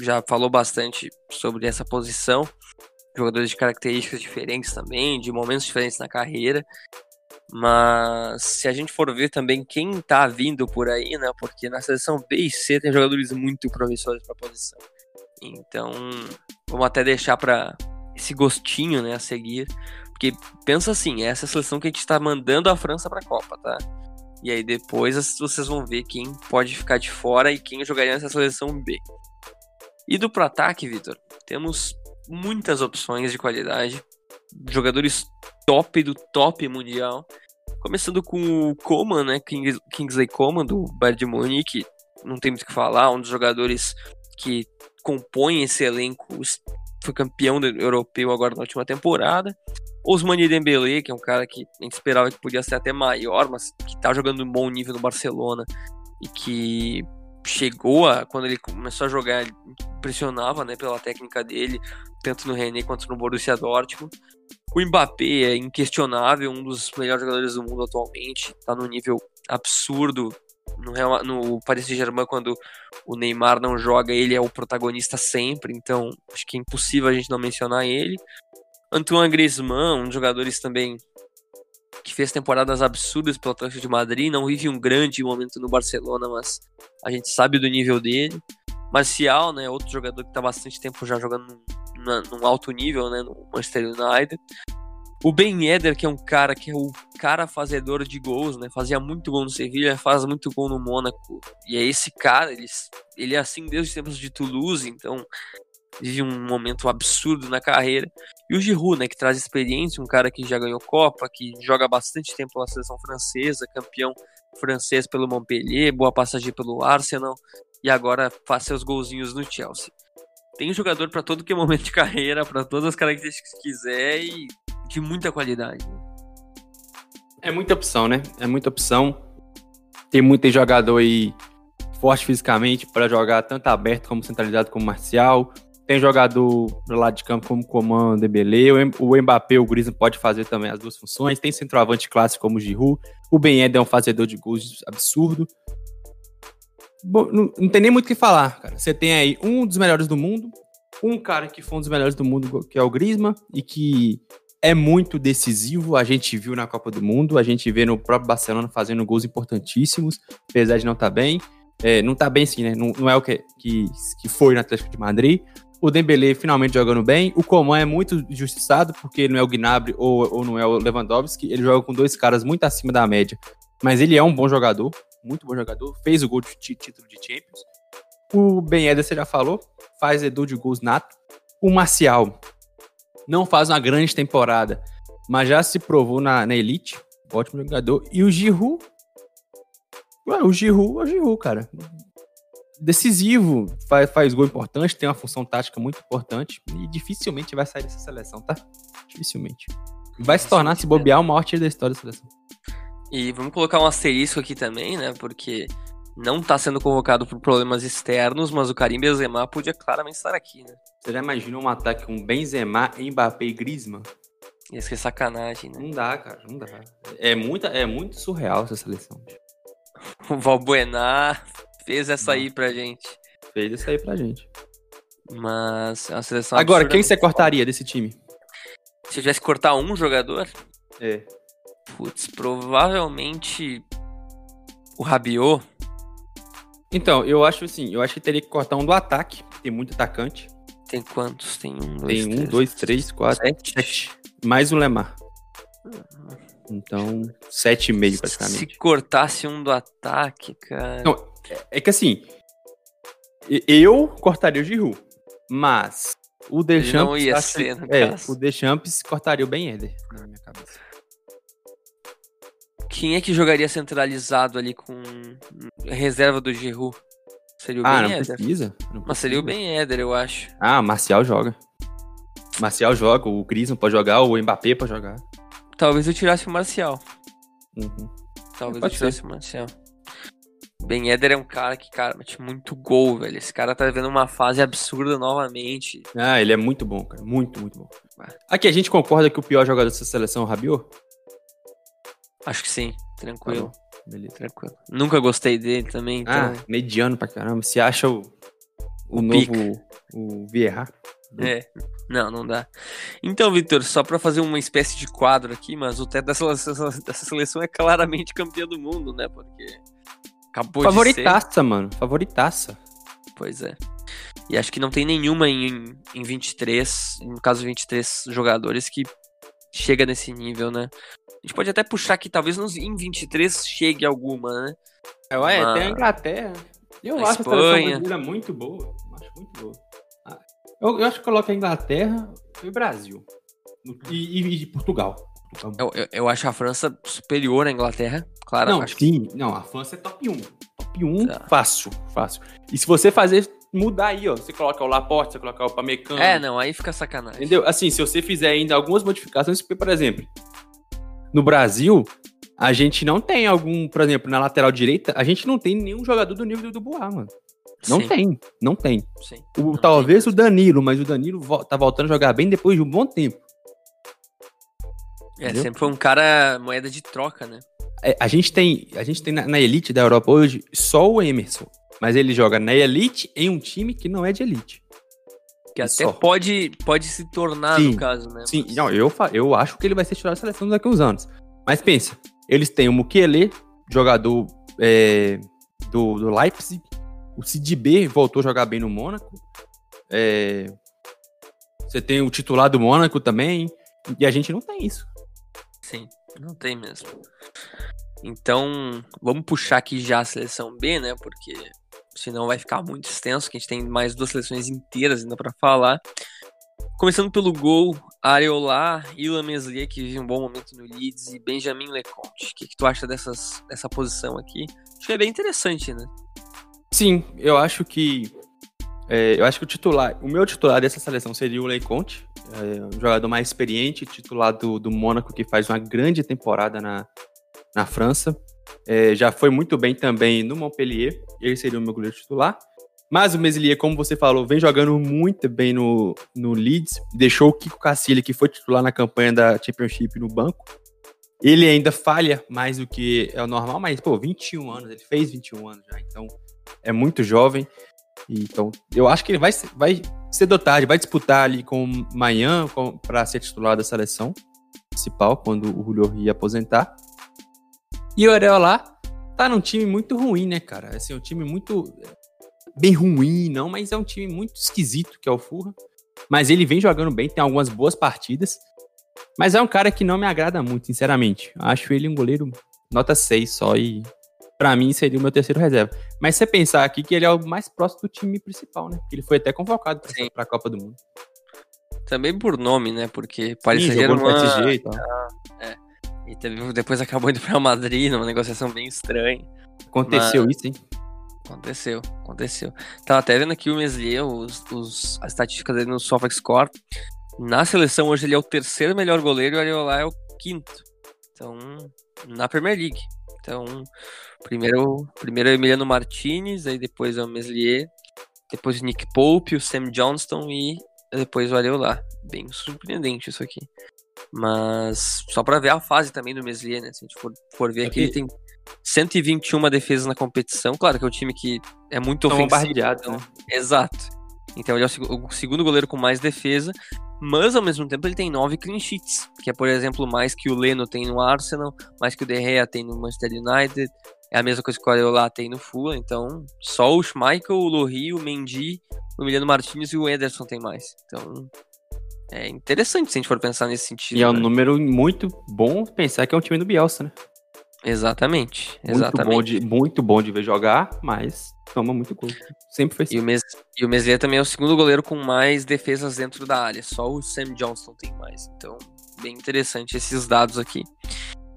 já falou bastante sobre essa posição. Jogadores de características diferentes também, de momentos diferentes na carreira. Mas se a gente for ver também quem tá vindo por aí, né? Porque na seleção B e C tem jogadores muito promissores para a posição. Então, vamos até deixar para esse gostinho, né, a seguir. Porque pensa assim, essa é a seleção que a gente está mandando a França para a Copa, tá? E aí depois vocês vão ver quem pode ficar de fora e quem jogaria nessa seleção B. E do pro ataque, Vitor, temos muitas opções de qualidade. jogadores top do top mundial. Começando com o Coman, né? Kingsley Coman, do Bayern de Munique. Não tem muito o que falar, um dos jogadores que compõem esse elenco. Foi campeão europeu agora na última temporada. Osmani Dembele, que é um cara que a gente esperava que podia ser até maior, mas que tá jogando um bom nível no Barcelona e que chegou a, quando ele começou a jogar, impressionava, né, pela técnica dele, tanto no René quanto no Borussia Dortmund. O Mbappé é inquestionável, um dos melhores jogadores do mundo atualmente, tá num nível absurdo. No, Real, no Paris Saint-Germain, quando o Neymar não joga, ele é o protagonista sempre, então acho que é impossível a gente não mencionar ele. Antoine Griezmann, um jogadores também que fez temporadas absurdas pelo Atlético de Madrid, não vive um grande momento no Barcelona, mas a gente sabe do nível dele. Marcial, né, outro jogador que está bastante tempo já jogando num, num, alto nível, né, no Manchester United. O Ben Yedder, que é um cara que é o cara fazedor de gols, né, fazia muito gol no Sevilha, faz muito gol no Mônaco. E é esse cara, ele, ele é assim desde os tempos de Toulouse, então vive um momento absurdo na carreira. E o Giroud, né, que traz experiência, um cara que já ganhou Copa, que joga bastante tempo na seleção francesa, campeão francês pelo Montpellier, boa passagem pelo Arsenal e agora faz seus golzinhos no Chelsea. Tem jogador para todo que é momento de carreira, para todas as características que quiser e de muita qualidade. É muita opção, né? É muita opção. Tem muito jogador aí forte fisicamente para jogar tanto aberto como centralizado como marcial. Tem jogador do lado de campo como Coman, Dembele, o Mbappé, o Griezmann pode fazer também as duas funções. Tem centroavante clássico como o Giroud. O Ben Ed é um fazedor de gols absurdo. Bom, não, não, tem nem muito o que falar, cara. Você tem aí um dos melhores do mundo, um cara que foi um dos melhores do mundo, que é o Griezmann, e que é muito decisivo. A gente viu na Copa do Mundo, a gente vê no próprio Barcelona fazendo gols importantíssimos, apesar de não estar tá bem. É, não tá bem sim, né? Não, não é o que, que, que foi no Atlético de Madrid o Dembele finalmente jogando bem. O Coman é muito injustiçado, porque ele não é o Gnabry ou, ou não é o Lewandowski. Ele joga com dois caras muito acima da média. Mas ele é um bom jogador, muito bom jogador. Fez o gol de título de Champions. O Ben Eder, você já falou, faz Edu de gols nato. O Marcial não faz uma grande temporada, mas já se provou na, na Elite. Ótimo jogador. E o Giroud... Ué, o Giroud é o Giroud, cara decisivo, faz, faz gol importante, tem uma função tática muito importante e dificilmente vai sair dessa seleção, tá? Dificilmente. Vai se tornar, se bobear, o maior tiro da história da seleção. E vamos colocar um asterisco aqui também, né? Porque não está sendo convocado por problemas externos, mas o Karim Benzema podia claramente estar aqui, né? Você já imaginou um ataque com Benzema, Mbappé e Griezmann? Isso que é sacanagem, né? Não dá, cara, não dá. É, muita, é muito surreal essa seleção. O Valbuena fez essa aí pra gente. Fez essa aí pra gente. Mas a seleção. Agora, quem você cortaria desse time? Se eu tivesse que cortar um jogador? É. Putz, provavelmente o Rabiot. Então, eu acho assim, eu acho que teria que cortar um do ataque. Tem muito atacante. Tem quantos? Tem um, dois, Tem um, três, dois, três, quatro, sete. sete. Mais o Lemar. Uhum. Então, sete e meio praticamente. Se cortasse um do ataque, cara. Não, é que assim, eu cortaria o Giroud, mas o Deschamps... não ia ser, no é, caso. o Deschamps cortaria o Ben Eder, na minha cabeça. Quem é que jogaria centralizado ali com reserva do Giroud? Seria o ah, Ben não Eder? Precisa, não Mas seria o Ben Eder, eu acho. Ah, Marcial joga. Marcial joga, o Cris não pode jogar, o Mbappé pode jogar. Talvez eu tirasse o Marcial. Uhum. Talvez eu tirasse ser. o Marcial. Ben Eder é um cara que, cara, mete muito gol, velho. Esse cara tá vivendo uma fase absurda novamente. Ah, ele é muito bom, cara. Muito, muito bom. Aqui, a gente concorda que o pior jogador dessa seleção é o Rabiot? Acho que sim. Tranquilo. Tá Beleza. Tranquilo. Nunca gostei dele também, então... Ah, mediano pra caramba. Você acha o, o, o novo... Pica. O Vieira? É, não, não dá. Então, Vitor, só para fazer uma espécie de quadro aqui, mas o teto dessa, dessa seleção é claramente campeão do mundo, né? Porque Acabou Favoritaça, de ser. mano. Favoritaça. Pois é. E acho que não tem nenhuma em, em 23, no caso 23 jogadores que chega nesse nível, né? A gente pode até puxar que talvez nos, em 23 chegue alguma, né? É, ué, Uma... tem a Inglaterra. Eu a acho Espanha. a seleção brasileira muito boa. Acho muito boa. Ah, eu, eu acho que coloca a Inglaterra e o Brasil. E, e, e Portugal. Eu, eu, eu, acho a França superior à Inglaterra, claro. Não, sim. Que... Não, a França é top 1. Top 1, tá. fácil, fácil. E se você fazer mudar aí, ó. Você coloca o Laporte, você coloca o Pamecano. É, não, aí fica sacanagem. Entendeu? Assim, se você fizer ainda algumas modificações, por exemplo, no Brasil, a gente não tem algum, por exemplo, na lateral direita, a gente não tem nenhum jogador do nível do Boa, mano. Não Sim. tem, não tem. Sim, o, não talvez tem. o Danilo, mas o Danilo tá voltando a jogar bem depois de um bom tempo. É, Entendeu? sempre foi um cara moeda de troca, né? É, a gente tem, a gente tem na, na, elite da Europa hoje só o Emerson, mas ele joga na elite em um time que não é de elite. Que até pode, pode se tornar, sim, no caso, né? Sim, mas... não, eu, eu acho que ele vai ser titular da seleção daqui a uns anos. Mas pensa, eles têm o Mukiele, jogador é, do, do Leipzig, o Sidibé voltou a jogar bem no Mônaco. É, você tem o titular do Mônaco também. E a gente não tem isso. Sim, não tem mesmo. Então, vamos puxar aqui já a seleção B, né? Porque senão vai ficar muito extenso, que a gente tem mais duas seleções inteiras ainda para falar. Começando pelo gol, Areola, Ilan Meslier, que vive um bom momento no Leeds, e Benjamin Leconte. O que, que tu acha dessas, dessa posição aqui? Acho que é bem interessante, né? Sim, eu acho que. É, eu acho que o titular, o meu titular dessa seleção seria o Leconte, é, um jogador mais experiente, titular do, do Mônaco, que faz uma grande temporada na, na França. É, já foi muito bem também no Montpellier, ele seria o meu goleiro titular. Mas o Meslier, como você falou, vem jogando muito bem no, no Leeds, deixou o Kiko Cassilha, que foi titular na campanha da Championship, no banco. Ele ainda falha mais do que é o normal, mas, pô, 21 anos, ele fez 21 anos já, então é muito jovem. Então, eu acho que ele vai, vai ser dotado, vai disputar ali com o Manhã para ser titular da seleção principal, quando o Julio ia aposentar. E o Areola tá num time muito ruim, né, cara? Assim, um time muito. Bem ruim, não, mas é um time muito esquisito que é o Furra. Mas ele vem jogando bem, tem algumas boas partidas. Mas é um cara que não me agrada muito, sinceramente. Acho ele um goleiro nota 6 só e para mim seria o meu terceiro reserva. Mas você pensar aqui que ele é o mais próximo do time principal, né? Porque ele foi até convocado para a Copa do Mundo. Também por nome, né? Porque Paris Saint-Germain. PSG e tal. É. E teve, depois acabou indo para Madrid, numa negociação bem estranha. Aconteceu Mas... isso, hein? Aconteceu, aconteceu. Tava até vendo aqui o Meslier, os, os, as estatísticas dele no SofaScore. Na seleção hoje ele é o terceiro melhor goleiro e o Areola é o quinto. Então, na Premier League. Então, primeiro, primeiro é o Emiliano Martinez, aí depois é o Meslier, depois o Nick Pope, o Sam Johnston e depois o Areola. Bem surpreendente isso aqui. Mas só para ver a fase também do Meslier, né? Se a gente for, for ver aqui, ele tem 121 defesas na competição. Claro que é um time que é muito São ofensivo. Então, né? Exato. Então ele é o segundo goleiro com mais defesa, mas ao mesmo tempo ele tem nove clean sheets, que é, por exemplo, mais que o Leno tem no Arsenal, mais que o De Gea tem no Manchester United, é a mesma coisa que o Areola tem no Fulham, então só o Schmeichel, o Lohri, o Mendy, o Emiliano Martins e o Ederson tem mais. Então é interessante se a gente for pensar nesse sentido. E é um né? número muito bom pensar que é um time do Bielsa, né? Exatamente, muito exatamente. Bom de, muito bom de ver jogar, mas toma muito gol. Sempre foi assim. E o, Mes, e o Meslier também é o segundo goleiro com mais defesas dentro da área. Só o Sam Johnston tem mais. Então, bem interessante esses dados aqui.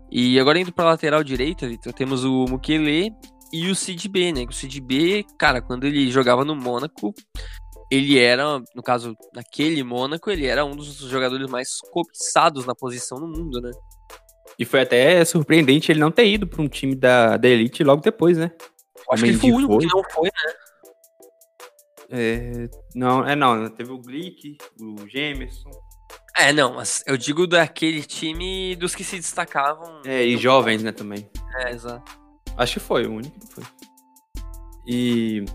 E agora indo para lateral direita, Vitor, temos o Mukele e o Sid B, né? O Sid B, cara, quando ele jogava no Mônaco, ele era, no caso, naquele Mônaco, ele era um dos jogadores mais cobiçados na posição no mundo, né? E foi até surpreendente ele não ter ido para um time da, da Elite logo depois, né? Acho que ele foi o único que não foi, né? É, não, é não, teve o Glick, o Gemerson. É, não, mas eu digo daquele time dos que se destacavam. É, e jovens, né, também. É, exato. Acho que foi o único que foi. E.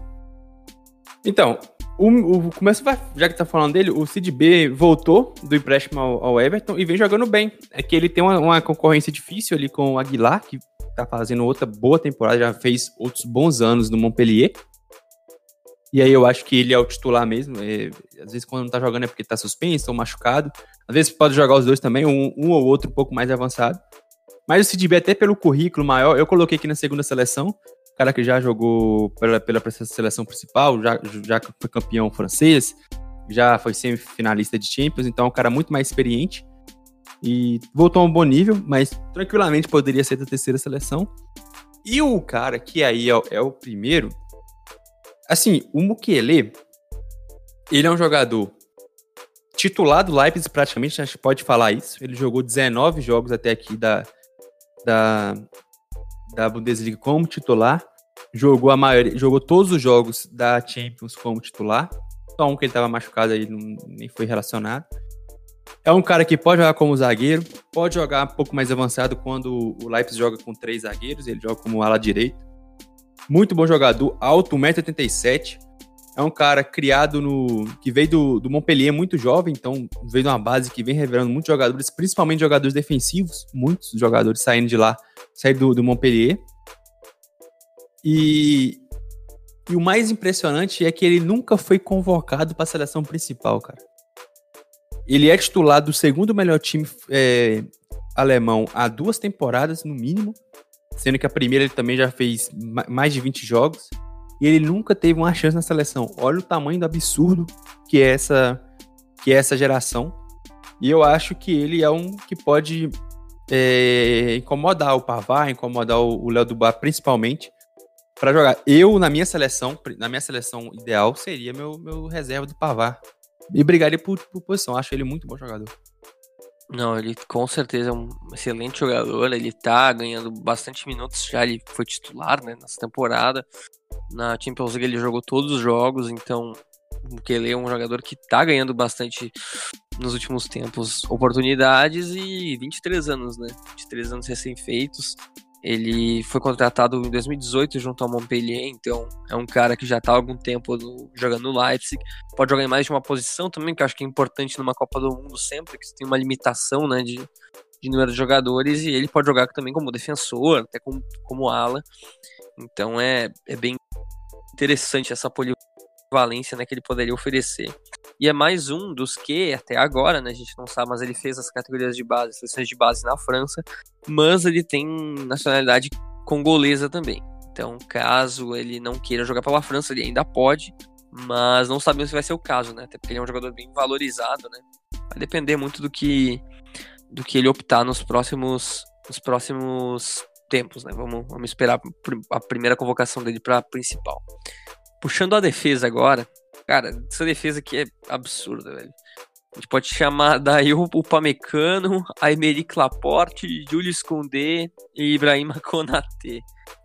Então, o, o começo vai, já que tá falando dele, o Cid B voltou do empréstimo ao, ao, Everton e vem jogando bem. É que ele tem uma, uma, concorrência difícil ali com o Aguilar, que tá fazendo outra boa temporada, já fez outros bons anos no Montpellier. E aí eu acho que ele é o titular mesmo. É, às vezes quando não tá jogando é porque tá suspenso ou machucado. Às vezes pode jogar os dois também, um, um ou outro um pouco mais avançado. Mas o Cid B, até pelo currículo maior, eu coloquei aqui na segunda seleção cara que já jogou pela, pela seleção principal, já, já foi campeão francês, já foi semifinalista de Champions, então é um cara muito mais experiente. e voltou a um bom nível, mas tranquilamente poderia ser da terceira seleção. E o cara que aí é, é o primeiro, assim, o Mukele, ele é um jogador titular do Leipzig praticamente, a gente pode falar isso. Ele jogou 19 jogos até aqui da, da, da Bundesliga como titular. Jogou a maioria, jogou todos os jogos da Champions como titular. Só um que ele estava machucado aí, não, nem foi relacionado. É um cara que pode jogar como zagueiro, pode jogar um pouco mais avançado quando o Leipzig joga com três zagueiros, ele joga como ala direito. Muito bom jogador, alto, 1,87m. É um cara criado no. que veio do, do Montpellier muito jovem, então veio de uma base que vem revelando muitos jogadores, principalmente jogadores defensivos, muitos jogadores saindo de lá, saindo do, do Montpellier. E, e o mais impressionante é que ele nunca foi convocado para a seleção principal, cara. Ele é titular do segundo melhor time é, alemão há duas temporadas, no mínimo. Sendo que a primeira ele também já fez mais de 20 jogos. E ele nunca teve uma chance na seleção. Olha o tamanho do absurdo que é essa, que é essa geração. E eu acho que ele é um que pode é, incomodar o Pavar, incomodar o Léo Dubar, principalmente, para jogar. Eu, na minha seleção, na minha seleção ideal, seria meu, meu reserva do Pavar e brigaria por, por posição. Acho ele muito bom jogador. Não, ele com certeza é um excelente jogador. Ele tá ganhando bastante minutos já. Ele foi titular né, nessa temporada. Na Champions League ele jogou todos os jogos. Então, o ele é um jogador que tá ganhando bastante nos últimos tempos oportunidades. E 23 anos, né? 23 anos recém-feitos. Ele foi contratado em 2018 junto ao Montpellier, então é um cara que já está há algum tempo no, jogando no Leipzig. Pode jogar em mais de uma posição também, que eu acho que é importante numa Copa do Mundo sempre, que tem uma limitação né, de, de número de jogadores, e ele pode jogar também como defensor, até como, como ala. Então é, é bem interessante essa polivalência né, que ele poderia oferecer. E é mais um dos que, até agora, né, a gente não sabe, mas ele fez as categorias de base, seleções de base na França, mas ele tem nacionalidade congolesa também. Então, caso ele não queira jogar pela França, ele ainda pode, mas não sabemos se vai ser o caso, né? Até porque ele é um jogador bem valorizado, né? Vai depender muito do que do que ele optar nos próximos nos próximos tempos, né? Vamos, vamos esperar a primeira convocação dele para principal. Puxando a defesa agora, Cara, essa defesa aqui é absurda, velho. A gente pode chamar daí o Pamecano, Aymeric Laporte, Julius Koundé e Ibrahim Konaté.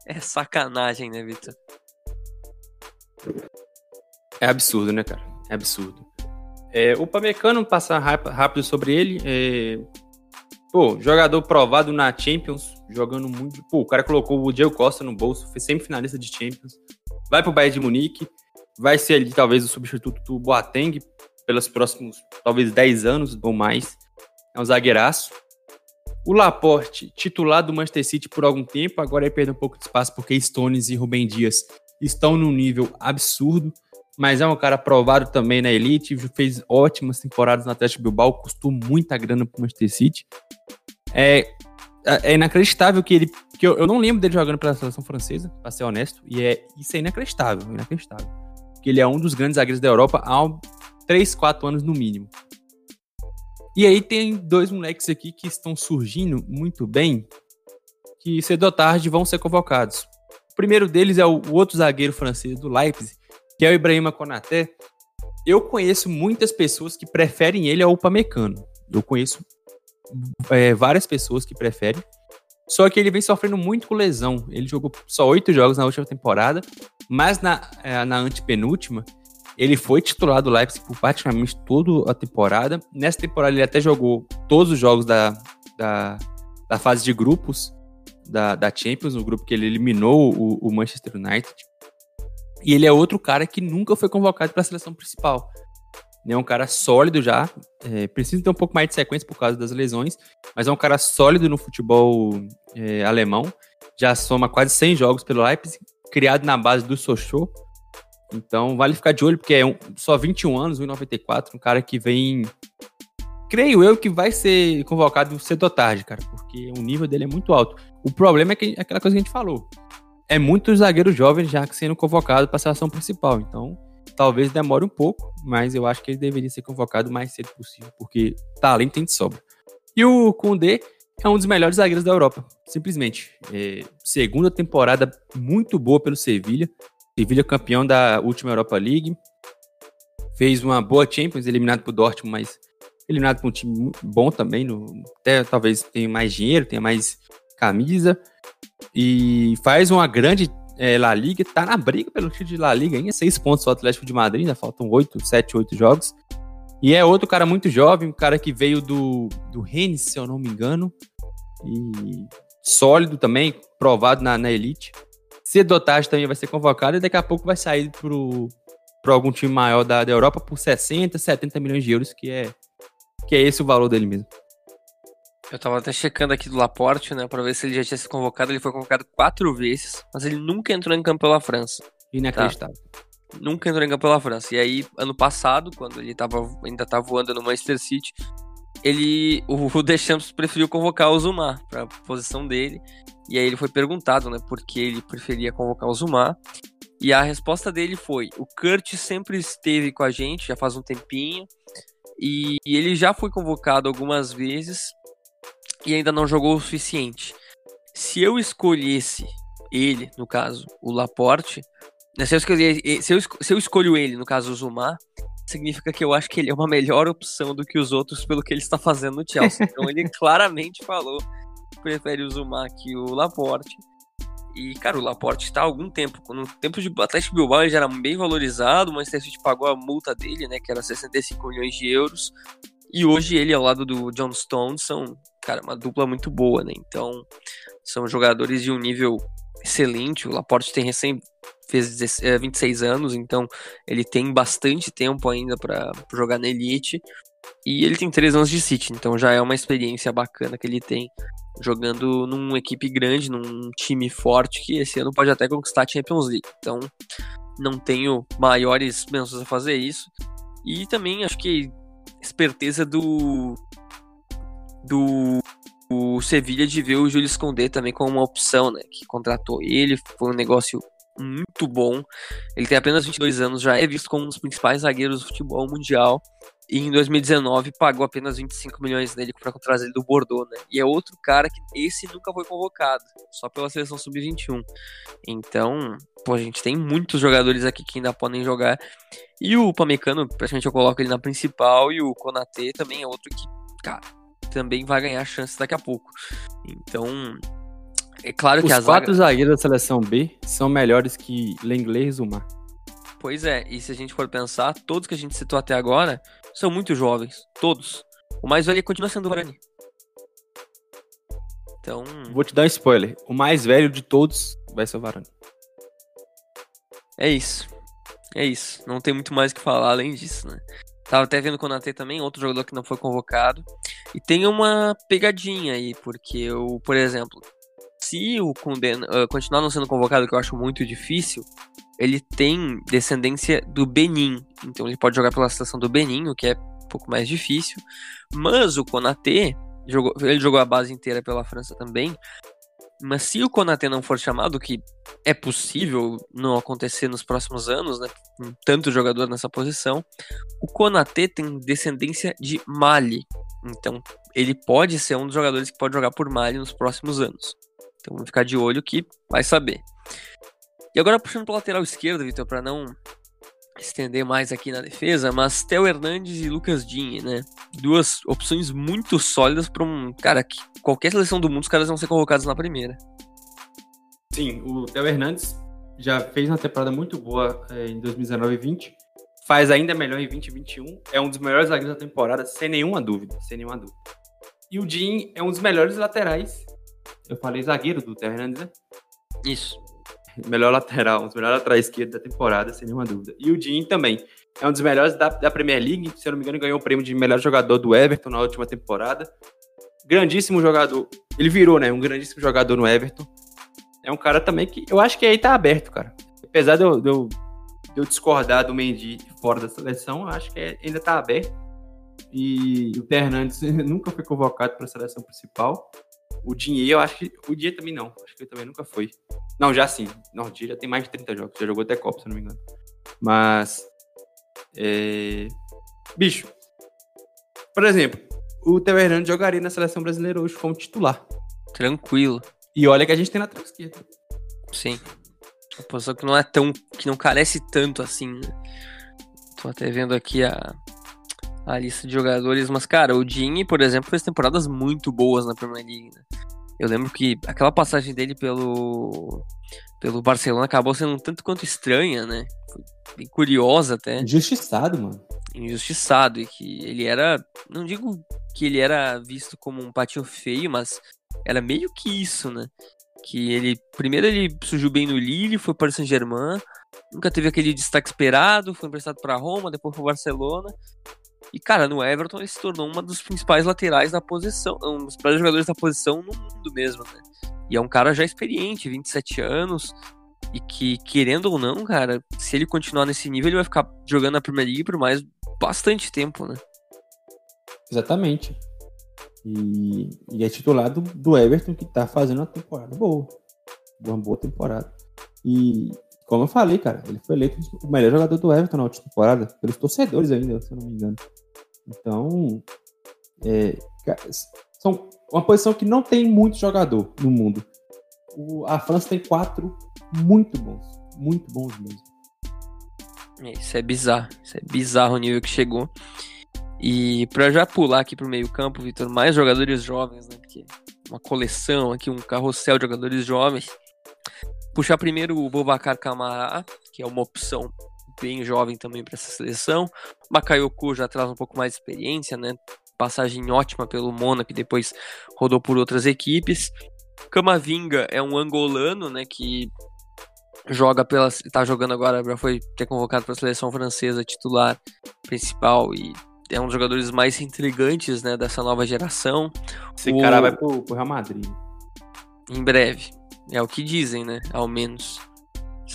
É sacanagem, né, Vitor? É absurdo, né, cara? É absurdo. É, o Pamecano, passar rápido sobre ele, é... Pô, jogador provado na Champions, jogando muito. Pô, o cara colocou o Diego Costa no bolso, foi semifinalista de Champions. Vai pro Bayern de Munique, vai ser ali talvez o substituto do Boateng pelos próximos, talvez 10 anos ou mais. É um zagueiraço. O Laporte, titular do Manchester City por algum tempo, agora ele perde um pouco de espaço porque Stones e Rubem Dias estão num nível absurdo, mas é um cara provado também na elite, fez ótimas temporadas no Atlético Bilbao, custou muita grana pro Manchester City. É, é, é inacreditável que ele. Que eu, eu não lembro dele jogando pela seleção francesa, pra ser honesto, e é, isso é inacreditável, inacreditável que ele é um dos grandes zagueiros da Europa há 3, 4 anos no mínimo. E aí tem dois moleques aqui que estão surgindo muito bem, que cedo ou tarde vão ser convocados. O primeiro deles é o, outro zagueiro francês do Leipzig, que é o Ibrahima Konaté. Eu conheço muitas pessoas que preferem ele ao Upamecano. Eu conheço é, várias pessoas que preferem. Só que ele vem sofrendo muito com lesão. Ele jogou só oito jogos na última temporada, mas na, é, na antepenúltima, ele foi titular do Leipzig por praticamente toda a temporada. Nessa temporada, ele até jogou todos os jogos da, da, da fase de grupos da, da Champions, no grupo que ele eliminou o, o Manchester United. E ele é outro cara que nunca foi convocado para a seleção principal é um cara sólido já, é, precisa ter um pouco mais de sequência por causa das lesões, mas é um cara sólido no futebol é, alemão, já soma quase 100 jogos pelo Leipzig, criado na base do Sochaux, então vale ficar de olho, porque é um, só 21 anos, 1,94, um cara que vem, creio eu que vai ser convocado cedo ou tarde, cara, porque o nível dele é muito alto. O problema é que é aquela coisa que a gente falou, é muito zagueiro jovem já sendo convocado para a seleção principal, então Talvez demore um pouco, mas eu acho que ele deveria ser convocado o mais cedo possível, porque talento tem de sobra. E o Koundé é um dos melhores zagueiros da Europa, simplesmente. É, segunda temporada muito boa pelo Sevilha. Sevilha campeão da última Europa League. Fez uma boa Champions, eliminado por Dortmund, mas eliminado por um time bom também. No, até talvez tenha mais dinheiro, tenha mais camisa. E faz uma grande é, La Liga, tá na briga pelo título de La Liga, ainda seis pontos o Atlético de Madrid, ainda faltam oito, sete, oito jogos. E é outro cara muito jovem, um cara que veio do, do Rennes, se eu não me engano, e sólido também, provado na, na elite. Cedo tarde também vai ser convocado e daqui a pouco vai sair para algum time maior da, da Europa por 60, 70 milhões de euros, que é, que é esse o valor dele mesmo. Eu tava até checando aqui do Laporte, né, pra ver se ele já tinha sido convocado. Ele foi convocado quatro vezes, mas ele nunca entrou em campo pela França. Inacreditável. Tá? Nunca entrou em campo pela França. E aí, ano passado, quando ele tava, ainda tava voando no Manchester City, ele, o Deschamps preferiu convocar o Zuma pra posição dele. E aí ele foi perguntado, né, por que ele preferia convocar o Zuma. E a resposta dele foi: o Kurt sempre esteve com a gente, já faz um tempinho. E ele já foi convocado algumas vezes, e ainda não jogou o suficiente. Se eu escolhesse ele, no caso, o Laporte, né, se eu, escolher, se eu, se eu escolho ele, no caso, o Zumar, significa que eu acho que ele é uma melhor opção do que os outros pelo que ele está fazendo no Chelsea. Então ele claramente falou que prefere o Zumar que o Laporte. E, cara, o Laporte está há algum tempo. No tempo de Atlético Bilbao ele já era bem valorizado, o Manchester City pagou a multa dele, né, que era 65 milhões de euros. E hoje ele ao lado do John Stones são, cara, uma dupla muito boa, né? Então, são jogadores de um nível excelente. O Laporte tem recém fez 26 anos, então ele tem bastante tempo ainda para jogar na elite. E ele tem 3 anos de City, então já é uma experiência bacana que ele tem jogando numa equipe grande, num time forte que esse ano pode até conquistar a Champions League. Então, não tenho maiores menções a fazer isso. E também acho que esperteza do do o Sevilha de ver o Júlio Esconder também como uma opção, né? Que contratou ele, foi um negócio muito bom. Ele tem apenas 22 anos, já é visto como um dos principais zagueiros do futebol mundial. E em 2019 pagou apenas 25 milhões nele para trazer ele do Bordeaux, né? E é outro cara que esse nunca foi convocado, só pela seleção sub-21. Então, pô, a gente tem muitos jogadores aqui que ainda podem jogar. E o Pamecano, praticamente eu coloco ele na principal, e o Konate também é outro que, cara, também vai ganhar chance daqui a pouco. Então, é claro Os que as quatro zaga... zagueiros da seleção B são melhores que Lenglet e Zuma. Pois é, e se a gente for pensar, todos que a gente citou até agora são muito jovens, todos. O mais velho continua sendo o Varane. Então. Vou te dar um spoiler. O mais velho de todos vai ser o Varane. É isso. É isso. Não tem muito mais o que falar além disso, né? Tava até vendo o Kanatê também, outro jogador que não foi convocado. E tem uma pegadinha aí, porque eu, por exemplo, se o Koundé uh, continuar não sendo convocado, que eu acho muito difícil, ele tem descendência do Benin. Então ele pode jogar pela seleção do Benin, o que é um pouco mais difícil. Mas o Konaté, jogou, ele jogou a base inteira pela França também. Mas se o Konaté não for chamado, que é possível não acontecer nos próximos anos, né? Com tanto jogador nessa posição, o Konaté tem descendência de Mali. Então, ele pode ser um dos jogadores que pode jogar por Mali nos próximos anos. Então, vamos ficar de olho que vai saber. E agora puxando para lateral esquerdo, Vitor, para não estender mais aqui na defesa, mas Theo Hernandes e Lucas Digne, né? Duas opções muito sólidas para um cara que qualquer seleção do mundo os caras vão ser convocados na primeira. Sim, o Theo Hernandes já fez uma temporada muito boa é, em 2019 e 20. Faz ainda melhor em 2021. É um dos melhores zagueiros da temporada, sem nenhuma dúvida. Sem nenhuma dúvida. E o Jim é um dos melhores laterais. Eu falei zagueiro do Theo Hernandes, né? Isso melhor lateral, um dos melhores laterais esquerdos da temporada, sem nenhuma dúvida. E o Dean também. É um dos melhores da, da Premier League, se eu não me engano, ganhou o prêmio de melhor jogador do Everton na última temporada. Grandíssimo jogador. Ele virou, né? Um grandíssimo jogador no Everton. É um cara também que eu acho que aí tá aberto, cara. Apesar de eu, de eu, de eu discordar do Mendy fora da seleção, acho que é, ainda tá aberto. E o Fernandes nunca foi convocado para a seleção principal. O Dinheiro, eu acho que. O Dinheiro também não. Acho que ele também nunca foi. Não, já sim. Não, o Dinheiro já tem mais de 30 jogos. Já jogou até Copa, se não me engano. Mas. É... Bicho. Por exemplo, o Theo Hernandes jogaria na seleção brasileira hoje como titular. Tranquilo. E olha que a gente tem na esquerda. Sim. Uma posição que não é tão. que não carece tanto assim, né? Tô até vendo aqui a, a lista de jogadores, mas, cara, o Dini, por exemplo, fez temporadas muito boas na Premier League, né? Eu lembro que aquela passagem dele pelo, pelo Barcelona acabou sendo um tanto quanto estranha, né? Foi bem curiosa até. Injustiçado, mano. Injustiçado, e que ele era. Não digo que ele era visto como um patinho feio, mas era meio que isso, né? Que ele. Primeiro ele surgiu bem no Lille, foi para o Saint Germain, nunca teve aquele destaque esperado, foi emprestado para Roma, depois para o Barcelona. E, cara, no Everton ele se tornou uma dos principais laterais da posição, um dos principais jogadores da posição no mundo mesmo, né? E é um cara já experiente, 27 anos, e que, querendo ou não, cara, se ele continuar nesse nível, ele vai ficar jogando na Premier League por mais bastante tempo, né? Exatamente. E, e é titular do, do Everton, que tá fazendo uma temporada boa. Uma boa temporada. E, como eu falei, cara, ele foi eleito o melhor jogador do Everton na última temporada, pelos torcedores ainda, se eu não me engano. Então, é, são uma posição que não tem muito jogador no mundo. O, a França tem quatro muito bons, muito bons mesmo. Isso é bizarro, isso é bizarro o nível que chegou. E para já pular aqui pro meio campo, Vitor, mais jogadores jovens, né? Porque uma coleção aqui, um carrossel de jogadores jovens. Puxar primeiro o Bobacar Camara, que é uma opção bem jovem também para essa seleção. Bakayoko já traz um pouco mais de experiência, né? Passagem ótima pelo Mônaco e depois rodou por outras equipes. Camavinga é um angolano, né, que joga pela tá jogando agora, já foi ter convocado para a seleção francesa titular principal e é um dos jogadores mais intrigantes, né, dessa nova geração. Esse o... cara vai pro, pro Real Madrid. Em breve. É o que dizem, né? Ao menos.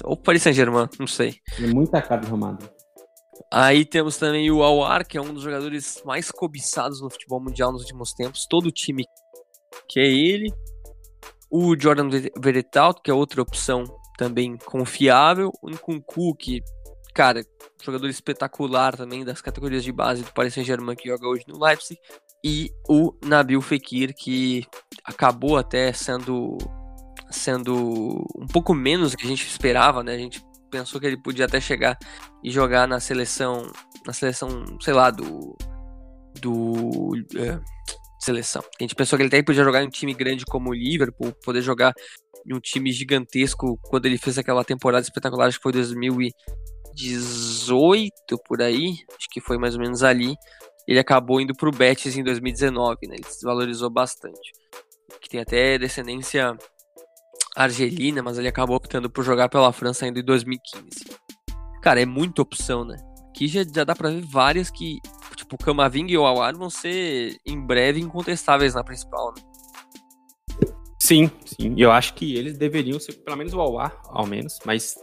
Ou Paris Saint-Germain, não sei. Tem muita cara do Real Aí temos também o Awar, que é um dos jogadores mais cobiçados no futebol mundial nos últimos tempos. Todo time que é ele. O Jordan Veretal, que é outra opção também confiável. O Nkunku, que, cara, jogador espetacular também das categorias de base do Paris Saint-Germain, que joga hoje no Leipzig. E o Nabil Fekir, que acabou até sendo sendo um pouco menos do que a gente esperava, né? A gente pensou que ele podia até chegar e jogar na seleção, na seleção, sei lá, do do é, seleção. A gente pensou que ele até podia jogar em um time grande como o Liverpool, poder jogar em um time gigantesco quando ele fez aquela temporada espetacular, acho que foi 2018 por aí, acho que foi mais ou menos ali. Ele acabou indo para o Betis em 2019, né? Ele se valorizou bastante. Que tem até descendência argelina, mas ele acabou optando por jogar pela França ainda em 2015. Cara, é muita opção, né? Aqui já, já dá pra ver várias que, tipo, Camavinga e o Awar vão ser em breve incontestáveis na principal, né? Sim, sim. Eu acho que eles deveriam ser, pelo menos o Awar, ao menos, mas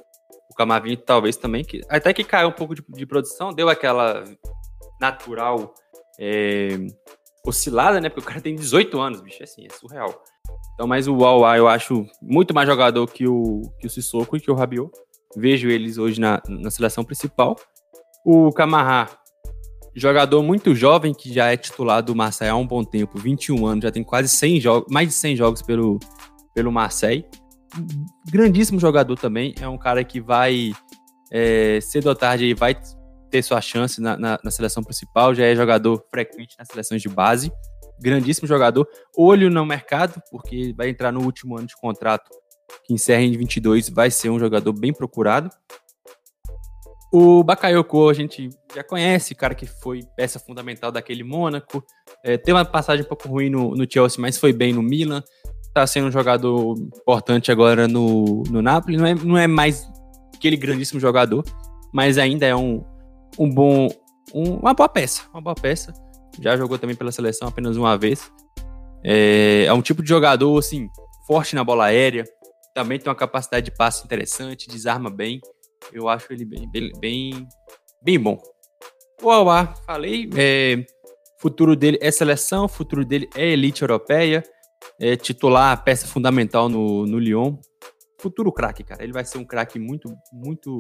o Camavinga talvez também, que até que caiu um pouco de, de produção, deu aquela natural é, oscilada, né? Porque o cara tem 18 anos, bicho, é assim, é surreal. Então, mas o Wawa eu acho muito mais jogador que o, que o Sissoko e que o Rabiot. Vejo eles hoje na, na seleção principal. O Camarra, jogador muito jovem, que já é titular do Marseille há um bom tempo, 21 anos, já tem quase 100 jogos, mais de 100 jogos pelo, pelo Marseille. Grandíssimo jogador também, é um cara que vai, é, cedo ou tarde, vai ter sua chance na, na, na seleção principal, já é jogador frequente nas seleções de base grandíssimo jogador. Olho no mercado, porque vai entrar no último ano de contrato, que encerra em 22, vai ser um jogador bem procurado. O Bakayoko a gente já conhece, cara que foi peça fundamental daquele Mônaco. É, uma passagem um pouco ruim no, no Chelsea, mas foi bem no Milan. Tá sendo um jogador importante agora no, no Napoli. Não é, não é mais aquele grandíssimo jogador, mas ainda é um, um bom, um, uma boa peça. Uma boa peça já jogou também pela seleção apenas uma vez. É, é um tipo de jogador, assim, forte na bola aérea, também tem uma capacidade de passe interessante, desarma bem. Eu acho ele bem, bem, bem, bem bom. O Aua, falei, é, futuro dele é seleção, futuro dele é elite europeia, é titular, peça fundamental no, no Lyon. Futuro craque, cara. Ele vai ser um craque muito, muito.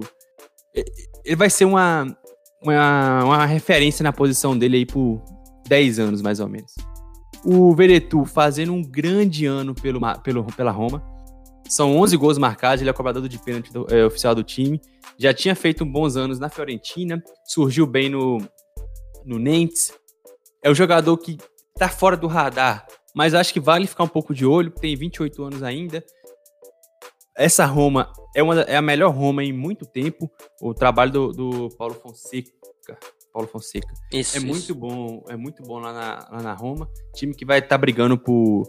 Ele vai ser uma, uma, uma referência na posição dele aí 10 anos, mais ou menos. O Veretu fazendo um grande ano pelo, pelo, pela Roma. São 11 gols marcados, ele é cobrador de pênalti do, é, oficial do time. Já tinha feito bons anos na Fiorentina, surgiu bem no, no Nantes. É um jogador que tá fora do radar, mas acho que vale ficar um pouco de olho, tem 28 anos ainda. Essa Roma é, uma, é a melhor Roma em muito tempo. O trabalho do, do Paulo Fonseca. Paulo Fonseca. Isso, é isso. muito bom, é muito bom lá na, lá na Roma. Time que vai estar tá brigando por,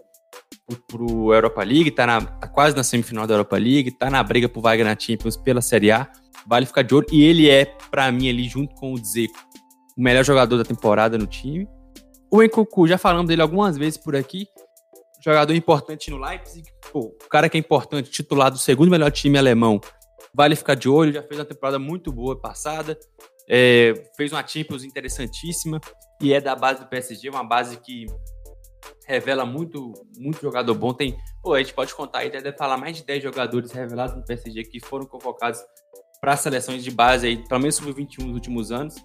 por, pro Europa League, tá, na, tá quase na semifinal da Europa League, tá na briga por vaga na Champions pela Série A. Vale ficar de olho. E ele é, para mim, ali, junto com o Dzeko, o melhor jogador da temporada no time. O Enkuku, já falamos dele algumas vezes por aqui. Jogador importante no Leipzig. Pô, o cara que é importante, titular do segundo melhor time alemão. Vale ficar de olho, já fez uma temporada muito boa passada. É, fez uma Champions interessantíssima e é da base do PSG, uma base que revela muito, muito jogador bom. Tem, pô, a gente pode contar aí, deve falar mais de 10 jogadores revelados no PSG que foram convocados para seleções de base aí, pelo menos sub-21 nos últimos anos.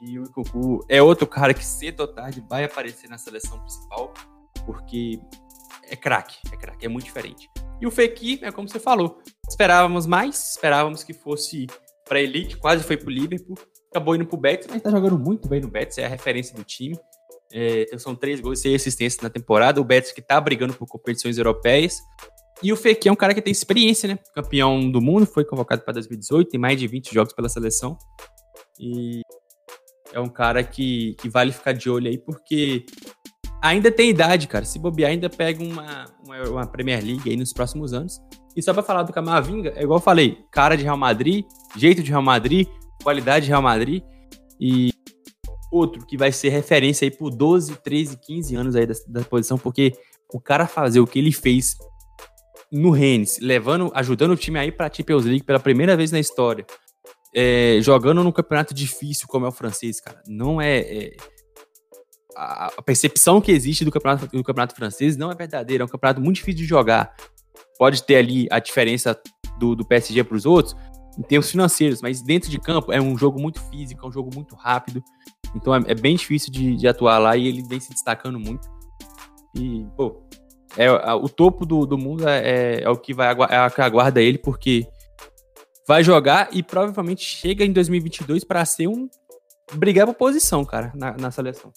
E o Ikuku é outro cara que cedo ou tarde vai aparecer na seleção principal, porque é craque, é craque, é muito diferente. E o Fekir, é como você falou, esperávamos mais, esperávamos que fosse para elite, quase foi pro Liverpool, acabou indo pro Betis, mas tá jogando muito bem no Betis, é a referência do time. É, então são três gols e assistências na temporada. O Betis que tá brigando por competições europeias. E o Fekir é um cara que tem experiência, né? Campeão do mundo, foi convocado para 2018, tem mais de 20 jogos pela seleção. E é um cara que, que vale ficar de olho aí, porque ainda tem idade, cara. Se bobear, ainda pega uma, uma, uma Premier League aí nos próximos anos. E só pra falar do Camavinga, é igual eu falei, cara de Real Madrid, jeito de Real Madrid, qualidade de Real Madrid. E outro que vai ser referência aí por 12, 13, 15 anos aí da, da posição, porque o cara fazer o que ele fez no Rennes, levando, ajudando o time aí para a Champions League pela primeira vez na história, é, jogando num campeonato difícil como é o francês, cara, não é, é a, a, percepção que existe do campeonato, do campeonato francês não é verdadeira, é um campeonato muito difícil de jogar. Pode ter ali a diferença do, do PSG para os outros em termos financeiros, mas dentro de campo é um jogo muito físico, é um jogo muito rápido. Então é, é bem difícil de, de, atuar lá e ele vem se destacando muito. E, pô, é, é o topo do, do mundo é, é, é o que vai é que aguarda ele, porque vai jogar e provavelmente chega em 2022 para ser um brigar por posição, cara, na, na seleção.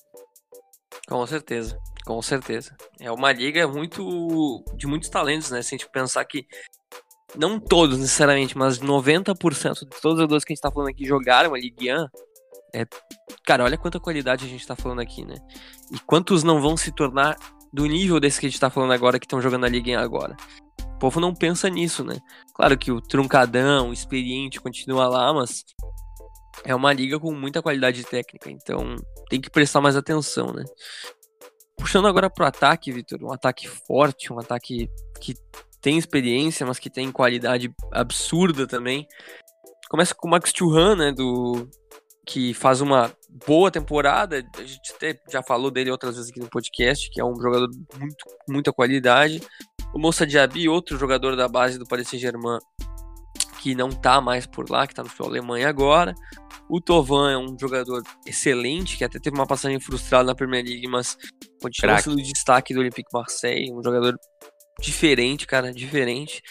Com certeza, com certeza. É uma liga muito de muitos talentos, né? Se a gente pensar que não todos necessariamente, mas 90% de todos os jogadores que a gente tá falando aqui jogaram a Ligue 1, é, cara, olha quanta qualidade a gente tá falando aqui, né? E quantos não vão se tornar do nível desse que a gente tá falando agora, que estão jogando a Liga agora. O povo não pensa nisso, né? Claro que o truncadão, o experiente continua lá, mas é uma liga com muita qualidade técnica, então tem que prestar mais atenção, né? Puxando agora pro ataque, Vitor, um ataque forte, um ataque que tem experiência, mas que tem qualidade absurda também. Começa com o Max Churran, né, do, que faz uma boa temporada. A gente até já falou dele outras vezes aqui no podcast, que é um jogador de muito, muita qualidade. O Moça Diaby, outro jogador da base do Paris Saint-Germain, que não tá mais por lá, que tá no futebol Alemanha agora. O Tovan é um jogador excelente, que até teve uma passagem frustrada na Premier League, mas continua sendo destaque do Olympique Marseille, um jogador diferente, cara, diferente.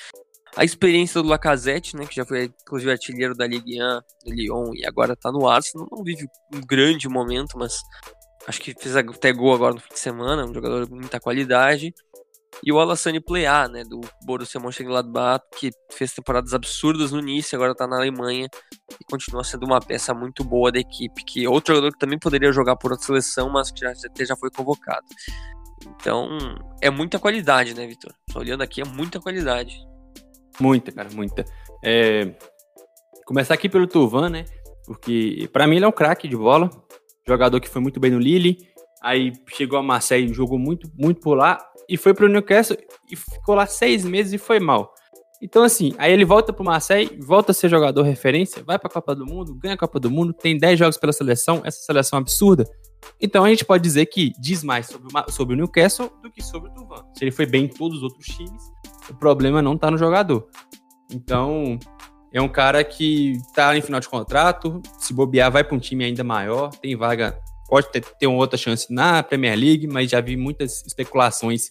A experiência do Lacazette, né, que já foi inclusive artilheiro da Ligue 1, do Lyon e agora tá no Arsenal, não vive um grande momento, mas acho que fez até gol agora no fim de semana, um jogador de muita qualidade. E o Alassane Plea, né, do Borussia Mönchengladbach, que fez temporadas absurdas no início, agora tá na Alemanha e continua sendo uma peça muito boa da equipe, que outro jogador que também poderia jogar por outra seleção, mas que já, já foi convocado. Então, é muita qualidade, né, Vitor? Olhando aqui, é muita qualidade. Muita, cara, muita. É... Começar aqui pelo Tuvan, né? Porque para mim ele é um craque de bola. Jogador que foi muito bem no Lille. Aí chegou a Marseille, jogou muito, muito por lá. E foi pro Newcastle e ficou lá seis meses e foi mal. Então, assim, aí ele volta pro Marseille, volta a ser jogador referência, vai pra Copa do Mundo, ganha a Copa do Mundo, tem 10 jogos pela seleção, essa seleção absurda. Então a gente pode dizer que diz mais sobre o, sobre o Newcastle do que sobre o Tuvan. Se ele foi bem em todos os outros times, o problema não tá no jogador. Então, é um cara que tá em final de contrato, se bobear, vai para um time ainda maior, tem vaga pode ter, ter uma outra chance na Premier League, mas já vi muitas especulações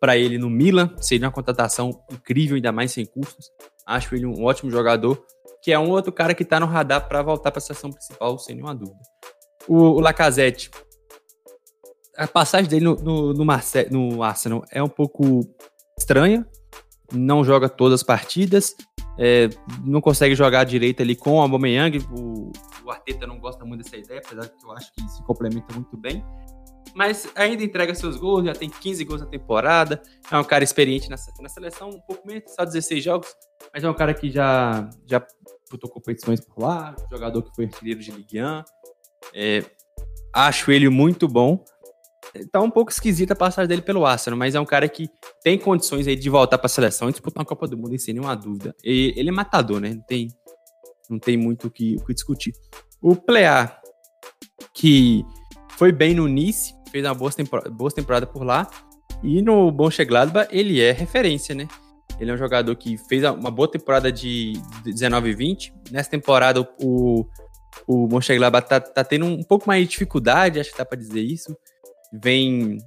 para ele no Milan. Seria uma contratação incrível, ainda mais sem custos. Acho ele um ótimo jogador, que é um outro cara que está no radar para voltar para a seleção principal, sem nenhuma dúvida. O, o Lacazette, a passagem dele no, no, no, no Arsenal é um pouco estranha. Não joga todas as partidas, é, não consegue jogar direito ali com o Aubameyang. O, o Arteta não gosta muito dessa ideia, apesar que eu acho que se complementa muito bem. Mas ainda entrega seus gols, já tem 15 gols na temporada. É um cara experiente na, na seleção, um pouco menos, só 16 jogos. Mas é um cara que já, já disputou competições por lá, jogador que foi artilheiro de Ligue 1. É, acho ele muito bom. Tá um pouco esquisita a passagem dele pelo Arsenal, mas é um cara que tem condições aí de voltar para a seleção e disputar uma Copa do Mundo sem nenhuma dúvida. E ele é matador, né? Não tem, não tem muito o que, o que discutir. O Plea, que foi bem no Nice, fez uma boa temporada, boa temporada por lá. E no Mönchengladbach ele é referência, né? Ele é um jogador que fez uma boa temporada de 19 e 20. Nessa temporada o, o Mönchengladbach tá, tá tendo um pouco mais de dificuldade, acho que dá para dizer isso. Vem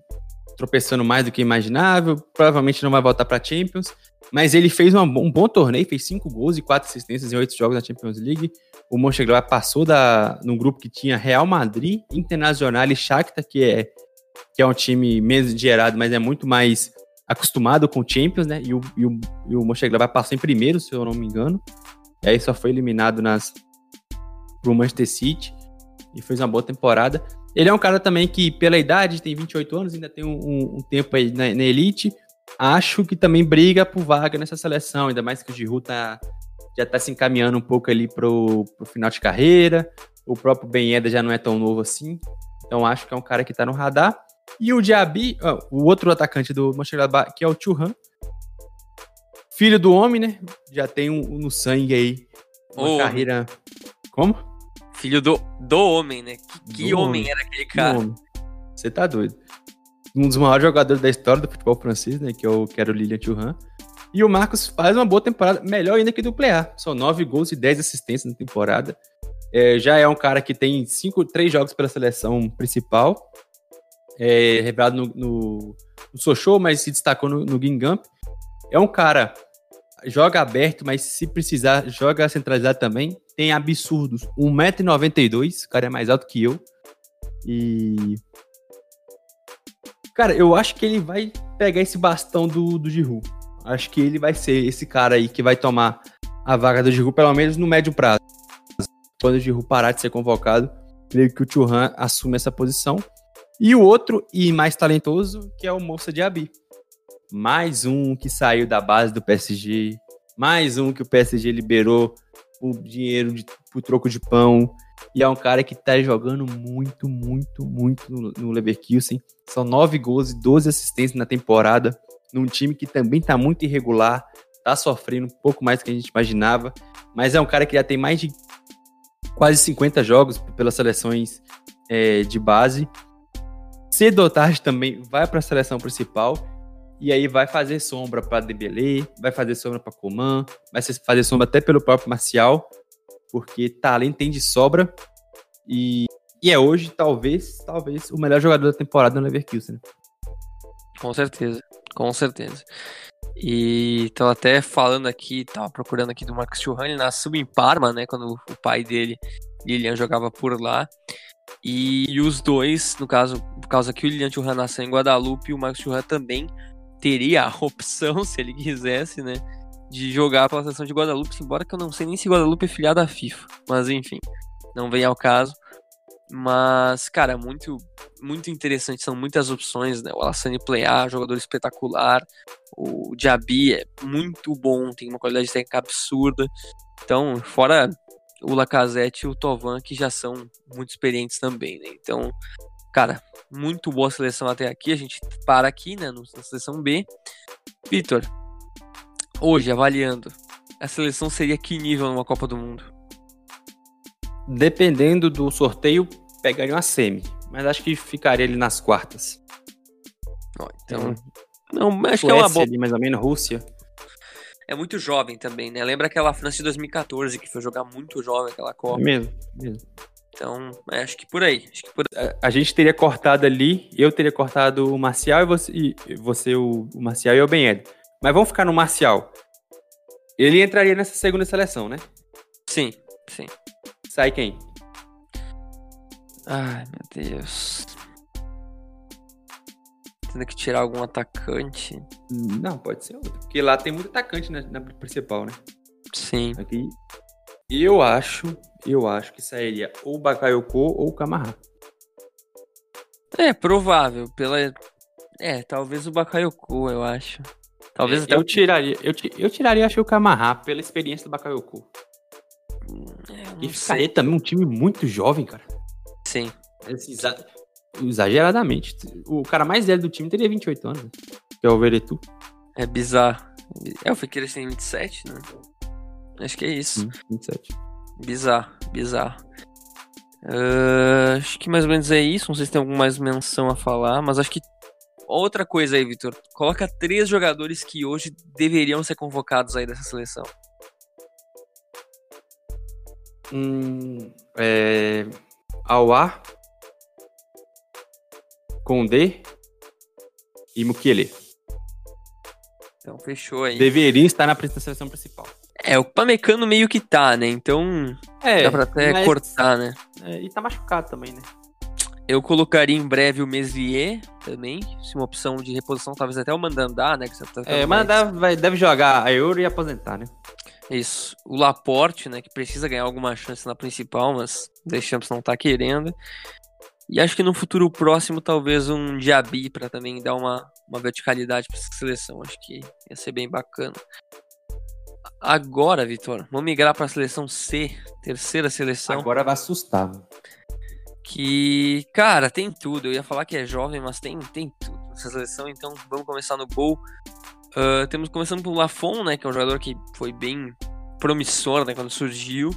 tropeçando mais do que imaginável, provavelmente não vai voltar para Champions, mas ele fez uma, um bom torneio, fez cinco gols e quatro assistências em oito jogos na Champions League. O Mönchengladbach passou da, num grupo que tinha Real Madrid, Internacional e Shakhtar, que é, que é um time menos gerado, mas é muito mais acostumado com Champions, né? E o, e o, e o Mönchengladbach passou em primeiro, se eu não me engano. E aí só foi eliminado nas pro Manchester City e fez uma boa temporada. Ele é um cara também que, pela idade, tem 28 anos, ainda tem um, um, um tempo aí na, na, elite. Acho que também briga por vaga nessa seleção, ainda mais que o Giroud tá, já tá se encaminhando um pouco ali pro, pro final de carreira. O próprio Ben Yedda já não é tão novo assim. Então acho que é um cara que tá no radar. E o Diaby, oh, o outro atacante do Mönchengladbach, que é o Churran. Filho do homem, né? Já tem um, um no sangue aí uma oh. carreira... Como? Filho do, do homem, né? Que, que homem, homem, era aquele cara? Você tá doido. Um dos maiores jogadores da história do futebol francês, né? Que é o, que era o Lilian Thuram. E o Marcos faz uma boa temporada, melhor ainda que do Plea. São nove gols e dez assistências na temporada. É, já é um cara que tem cinco, três jogos pela seleção principal. É, revelado no, no, no Sochou, mas se destacou no, no Gingamp. É um cara joga aberto, mas se precisar, joga centralizado também tem absurdos 1,92m, o cara é mais alto que eu. E. Cara, eu acho que ele vai pegar esse bastão do, do Giroud. Acho que ele vai ser esse cara aí que vai tomar a vaga do Giroud, pelo menos no médio prazo. Quando o Giroud parar de ser convocado, creio que o Churran assume essa posição. E o outro, e mais talentoso, que é o Moça Diaby. Mais um que saiu da base do PSG. Mais um que o PSG liberou o dinheiro de, pro troco de pão. E é um cara que tá jogando muito, muito, muito no, no Leverkusen. São nove gols e 12 assistências na temporada. Num time que também tá muito irregular. Tá sofrendo um pouco mais do que a gente imaginava. Mas é um cara que já tem mais de quase 50 jogos pelas seleções é, de base. Cedo ou tarde também vai para a seleção principal e aí vai fazer sombra para Dembélé, vai fazer sombra para Coman, vai fazer sombra até pelo próprio Marcial, porque talento tem de sobra. E, e é hoje, talvez, talvez, o melhor jogador da temporada no Leverkusen. Né? Com certeza, com certeza. E tô até falando aqui, tava procurando aqui do Marcos Churran, ele nasceu em Parma, né, quando o pai dele, Lilian, jogava por lá. E, e os dois, no caso, por causa que o Lilian Churran nasceu em Guadalupe, o Marcos Churran também teria a opção, se ele quisesse, né, de jogar pela seleção de Guadalupe, embora que eu não sei nem se Guadalupe é filiado à FIFA, mas enfim, não vem ao caso. Mas, cara, muito muito interessante, são muitas opções, né? O Alassane Plea, jogador espetacular. O Diaby é muito bom, tem uma qualidade técnica absurda. Então, fora o Lacazette e o Tovan, que já são muito experientes também, né? Então, cara, muito boa seleção até aqui. A gente para aqui, né, na seleção B. Vitor, hoje, avaliando, a seleção seria que nível numa Copa do Mundo? Dependendo do sorteio, pegaria uma semi. Mas acho que ficaria ali nas quartas. Então, não, acho Suécia, que é uma boa. Ali, mais ou menos, Rússia. É muito jovem também, né? Lembra aquela França de 2014 que foi jogar muito jovem aquela Copa? É mesmo, mesmo. Então, é, acho que por aí. Que por... A, a, gente teria cortado ali, eu teria cortado o Marcial e você, e você o, o Marcial e o Ben Ed. Mas vamos ficar no Marcial. Ele entraria nessa segunda seleção, né? Sim, sim. Sai quem? Ai, meu Deus. Tendo que tirar algum atacante. Não, pode ser outro. Porque lá tem muito atacante na, na principal, né? Sim. Aqui. Eu acho, eu acho que sairia ou o Bakayoko ou o Camará. É, provável. Pela... É, talvez o Bakayoko, eu acho. Talvez é, até eu tiraria, eu, eu tiraria acho o Camará pela experiência do Bakayoko. É, e ficaria também um time muito jovem, cara. Sim. Exa exageradamente. O cara mais velho do time teria 28 anos, que é o Veretu. É bizarro. É, o Fekir tem 27, né? Acho que é isso. Hum, 27. Bizarro, bizarro. Uh, acho que mais ou menos é isso. Não sei se tem alguma mais menção a falar, mas acho que outra coisa aí, Vitor. Coloca três jogadores que hoje deveriam ser convocados aí dessa seleção. Hum, é... Condé e Mukiele. Então fechou aí. Deveria estar na seleção principal. É, o Pamecano meio que tá, né? Então é, dá pra até mas... cortar, né? É, e tá machucado também, né? Eu colocaria em breve o Meslier também, se uma opção de reposição, talvez até o Mandandá, né? Que você tá é, Mandandá vai, deve jogar a Euro e aposentar, né? Isso. O Laporte, né, que precisa ganhar alguma chance na principal, mas Deschamps não tá querendo. E acho que no futuro próximo, talvez um Diaby para também dar uma, uma verticalidade para essa seleção. Acho que ia ser bem bacana. Agora, Vitor, vamos migrar para a seleção C, terceira seleção. Agora vai assustar. Que, cara, tem tudo. Eu ia falar que é jovem, mas tem, tem tudo nessa seleção. Então vamos começar no gol. Uh, temos começando pelo Lafon, né, que é um jogador que foi bem promissor, né, quando surgiu.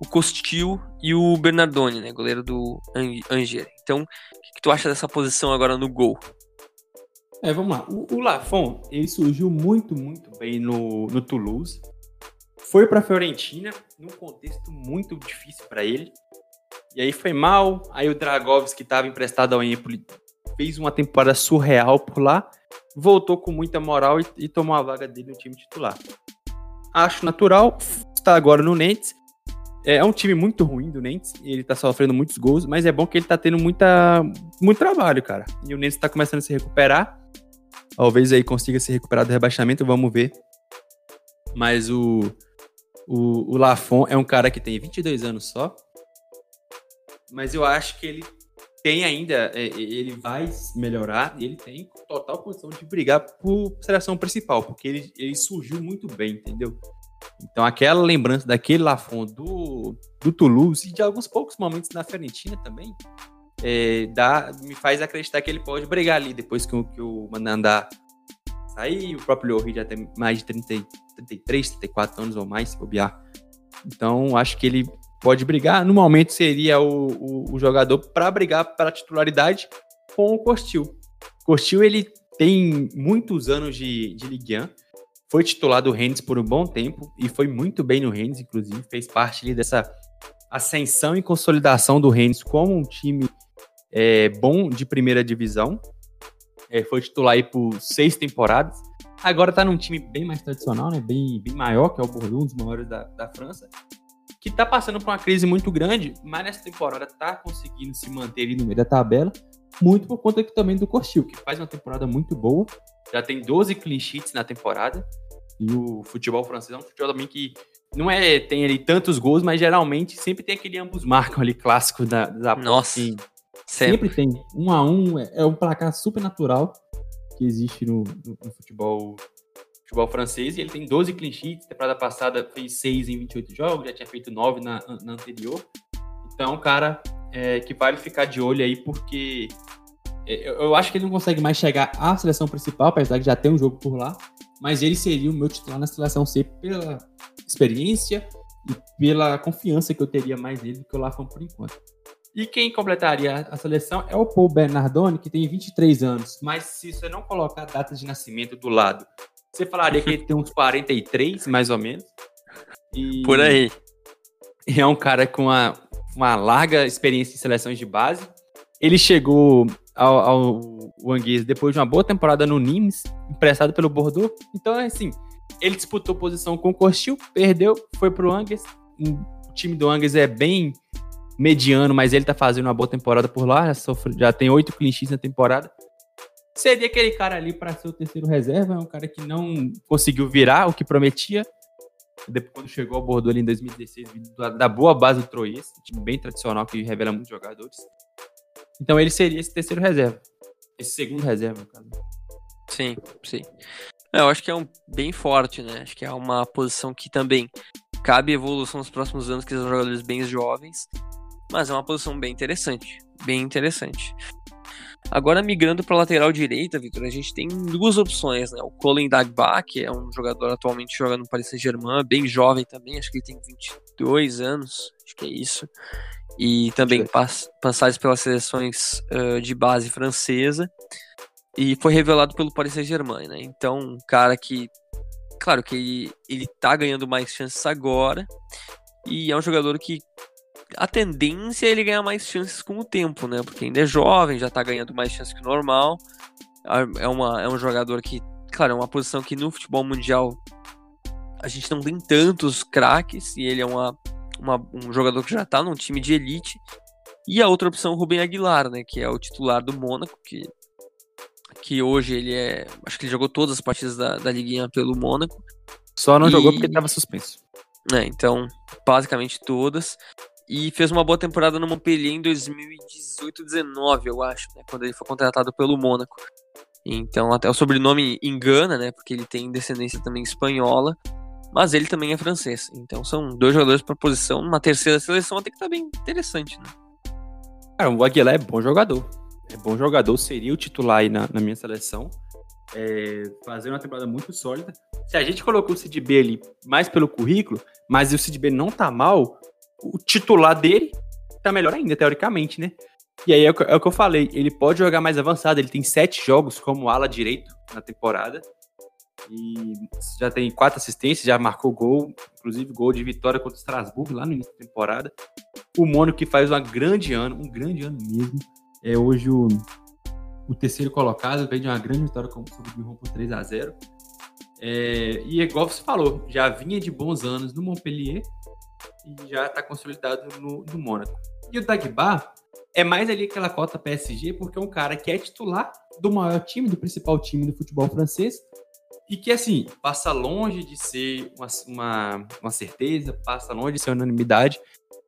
O Costil e o Bernardoni, né, goleiro do Angers. Então, o que, que, tu acha dessa posição agora no gol? É, vamos lá. O, o Lafon, ele surgiu muito, muito bem no, no Toulouse. Foi para a Fiorentina, num contexto muito difícil para ele. E aí foi mal. Aí o Dragovski, que estava emprestado ao Empoli, fez uma temporada surreal por lá voltou com muita moral e, e tomou a vaga dele no time titular. Acho natural, está agora no Nantes. É, é um time muito ruim do Nantes, ele está sofrendo muitos gols, mas é bom que ele está tendo muita, muito trabalho, cara. E o Nantes está começando a se recuperar. Talvez aí consiga se recuperar do rebaixamento, vamos ver. Mas o, o, o Lafon é um cara que tem 22 anos só. Mas eu acho que ele tem ainda, é, ele vai melhorar e ele tem total condição de brigar por seleção principal, porque ele, ele surgiu muito bem, entendeu? Então aquela lembrança daquele Lafon do, do Toulouse e de alguns poucos momentos na Fiorentina também, é, dá, me faz acreditar que ele pode brigar ali depois que, o, que o Mandandá sair, o próprio Lloris já tem mais de 30, 33, 34 anos ou mais, se bobear. Então acho que ele pode brigar. No momento seria o, o, o jogador para brigar pela titularidade com o Costil. Costil ele tem muitos anos de, de Ligue 1, foi titular do Rennes por um bom tempo e foi muito bem no Rennes, inclusive fez parte ali, dessa ascensão e consolidação do Rennes como um time é, bom de primeira divisão. É, foi titular aí por seis temporadas. Agora está num time bem mais tradicional, né? bem, bem maior, que é o Bordeaux, um dos maiores da, da França que está passando por uma crise muito grande, mas nessa temporada está conseguindo se manter ali no meio da tabela, muito por conta aqui também do Costil, que faz uma temporada muito boa, já tem 12 clean sheets na temporada, e o futebol francês é um futebol também que não é tem ali tantos gols, mas geralmente sempre tem aquele ambos marcam ali clássico da, da Nossa, sempre. sempre. tem um a um, é, é um placar super natural que existe no, no, no futebol futebol francês e ele tem 12 clean sheets. Temporada passada fez 6 em 28 jogos, já tinha feito 9 na, na anterior. Então, cara, é, que vale ficar de olho aí, porque é, eu, eu acho que ele não consegue mais chegar à seleção principal, apesar de já ter um jogo por lá. Mas ele seria o meu titular na seleção C pela experiência e pela confiança que eu teria mais nele do que o Lafon por enquanto. E quem completaria a seleção é o Paul Bernardoni, que tem 23 anos. Mas se você não colocar a data de nascimento do lado você falaria que ele tem uns 43, mais ou menos. E... Por aí. E é um cara com a uma larga experiência em seleções de base. Ele chegou ao, ao depois de uma boa temporada no Nimes, emprestado pelo Bordeaux. Então, é assim, ele disputou posição com o Costil, perdeu, foi pro Angues. O time do Angues é bem mediano, mas ele tá fazendo uma boa temporada por lá, já, sofre, já tem oito clichês na temporada. Seria aquele cara ali para ser o terceiro reserva, é um cara que não conseguiu virar o que prometia. Depois, quando chegou ao Bordeaux ali em 2016, da, boa base do Troyes, time bem tradicional que revela muitos jogadores. Então ele seria esse terceiro reserva. Esse segundo reserva, no caso. Sim, sim. É, eu acho que é um bem forte, né? Acho que é uma posição que também cabe evolução nos próximos anos, que são jogadores bem jovens. Mas é uma posição bem interessante. Bem interessante. Agora, migrando para a lateral direita, Vitor, a gente tem duas opções, né? O Colin Dagba, que é um jogador atualmente jogando no Paris Saint-Germain, bem jovem também, acho que ele tem 22 anos, acho que é isso. E também pass passagens pelas seleções uh, de base francesa. E foi revelado pelo Paris Saint-Germain, né? Então, um cara que, claro que ele, ele tá ganhando mais chances agora. E é um jogador que a tendência é ele ganhar mais chances com o tempo, né? Porque ainda é jovem, já tá ganhando mais chances que o normal. É, uma, é um jogador que, claro, é uma posição que no futebol mundial a gente não tem tantos craques e ele é uma, uma, um jogador que já tá num time de elite. E a outra opção, o Rubem Aguilar, né? Que é o titular do Mônaco, que, que hoje ele é. Acho que ele jogou todas as partidas da, da Liguinha pelo Mônaco. Só não e... jogou porque estava suspenso. É, então, basicamente todas e fez uma boa temporada no Montpellier em 2018-19, eu acho, né, quando ele foi contratado pelo Mônaco. Então até o sobrenome engana, né, porque ele tem descendência também espanhola, mas ele também é francês. Então são dois jogadores para posição, uma terceira seleção até que tá bem interessante, né? Cara, o Aguilar é bom jogador. É bom jogador, seria o titular aí na, na minha seleção. É, uma temporada muito sólida. Se a gente colocou o Cid B ali mais pelo currículo, mas o Cid B não tá mal, o titular dele tá melhor ainda, teoricamente, né? E aí é o, que, é o que eu falei, ele pode jogar mais avançado, ele tem sete jogos como ala direito na temporada. E já tem quatro assistências, já marcou gol, inclusive gol de vitória contra o Strasbourg lá no início da temporada. O Mônaco que faz um grande ano, um grande ano mesmo. É hoje o, o terceiro colocado, vem de uma grande vitória sobre o Lyon por 3 a 0 é, E igual você falou, já vinha de bons anos no Montpellier, e já está consolidado no, no Mônaco. E o Dagba é mais ali aquela cota PSG, porque é um cara que é titular do maior time, do principal time do futebol francês, e que, assim, passa longe de ser uma, uma, uma certeza, passa longe de ser unanimidade,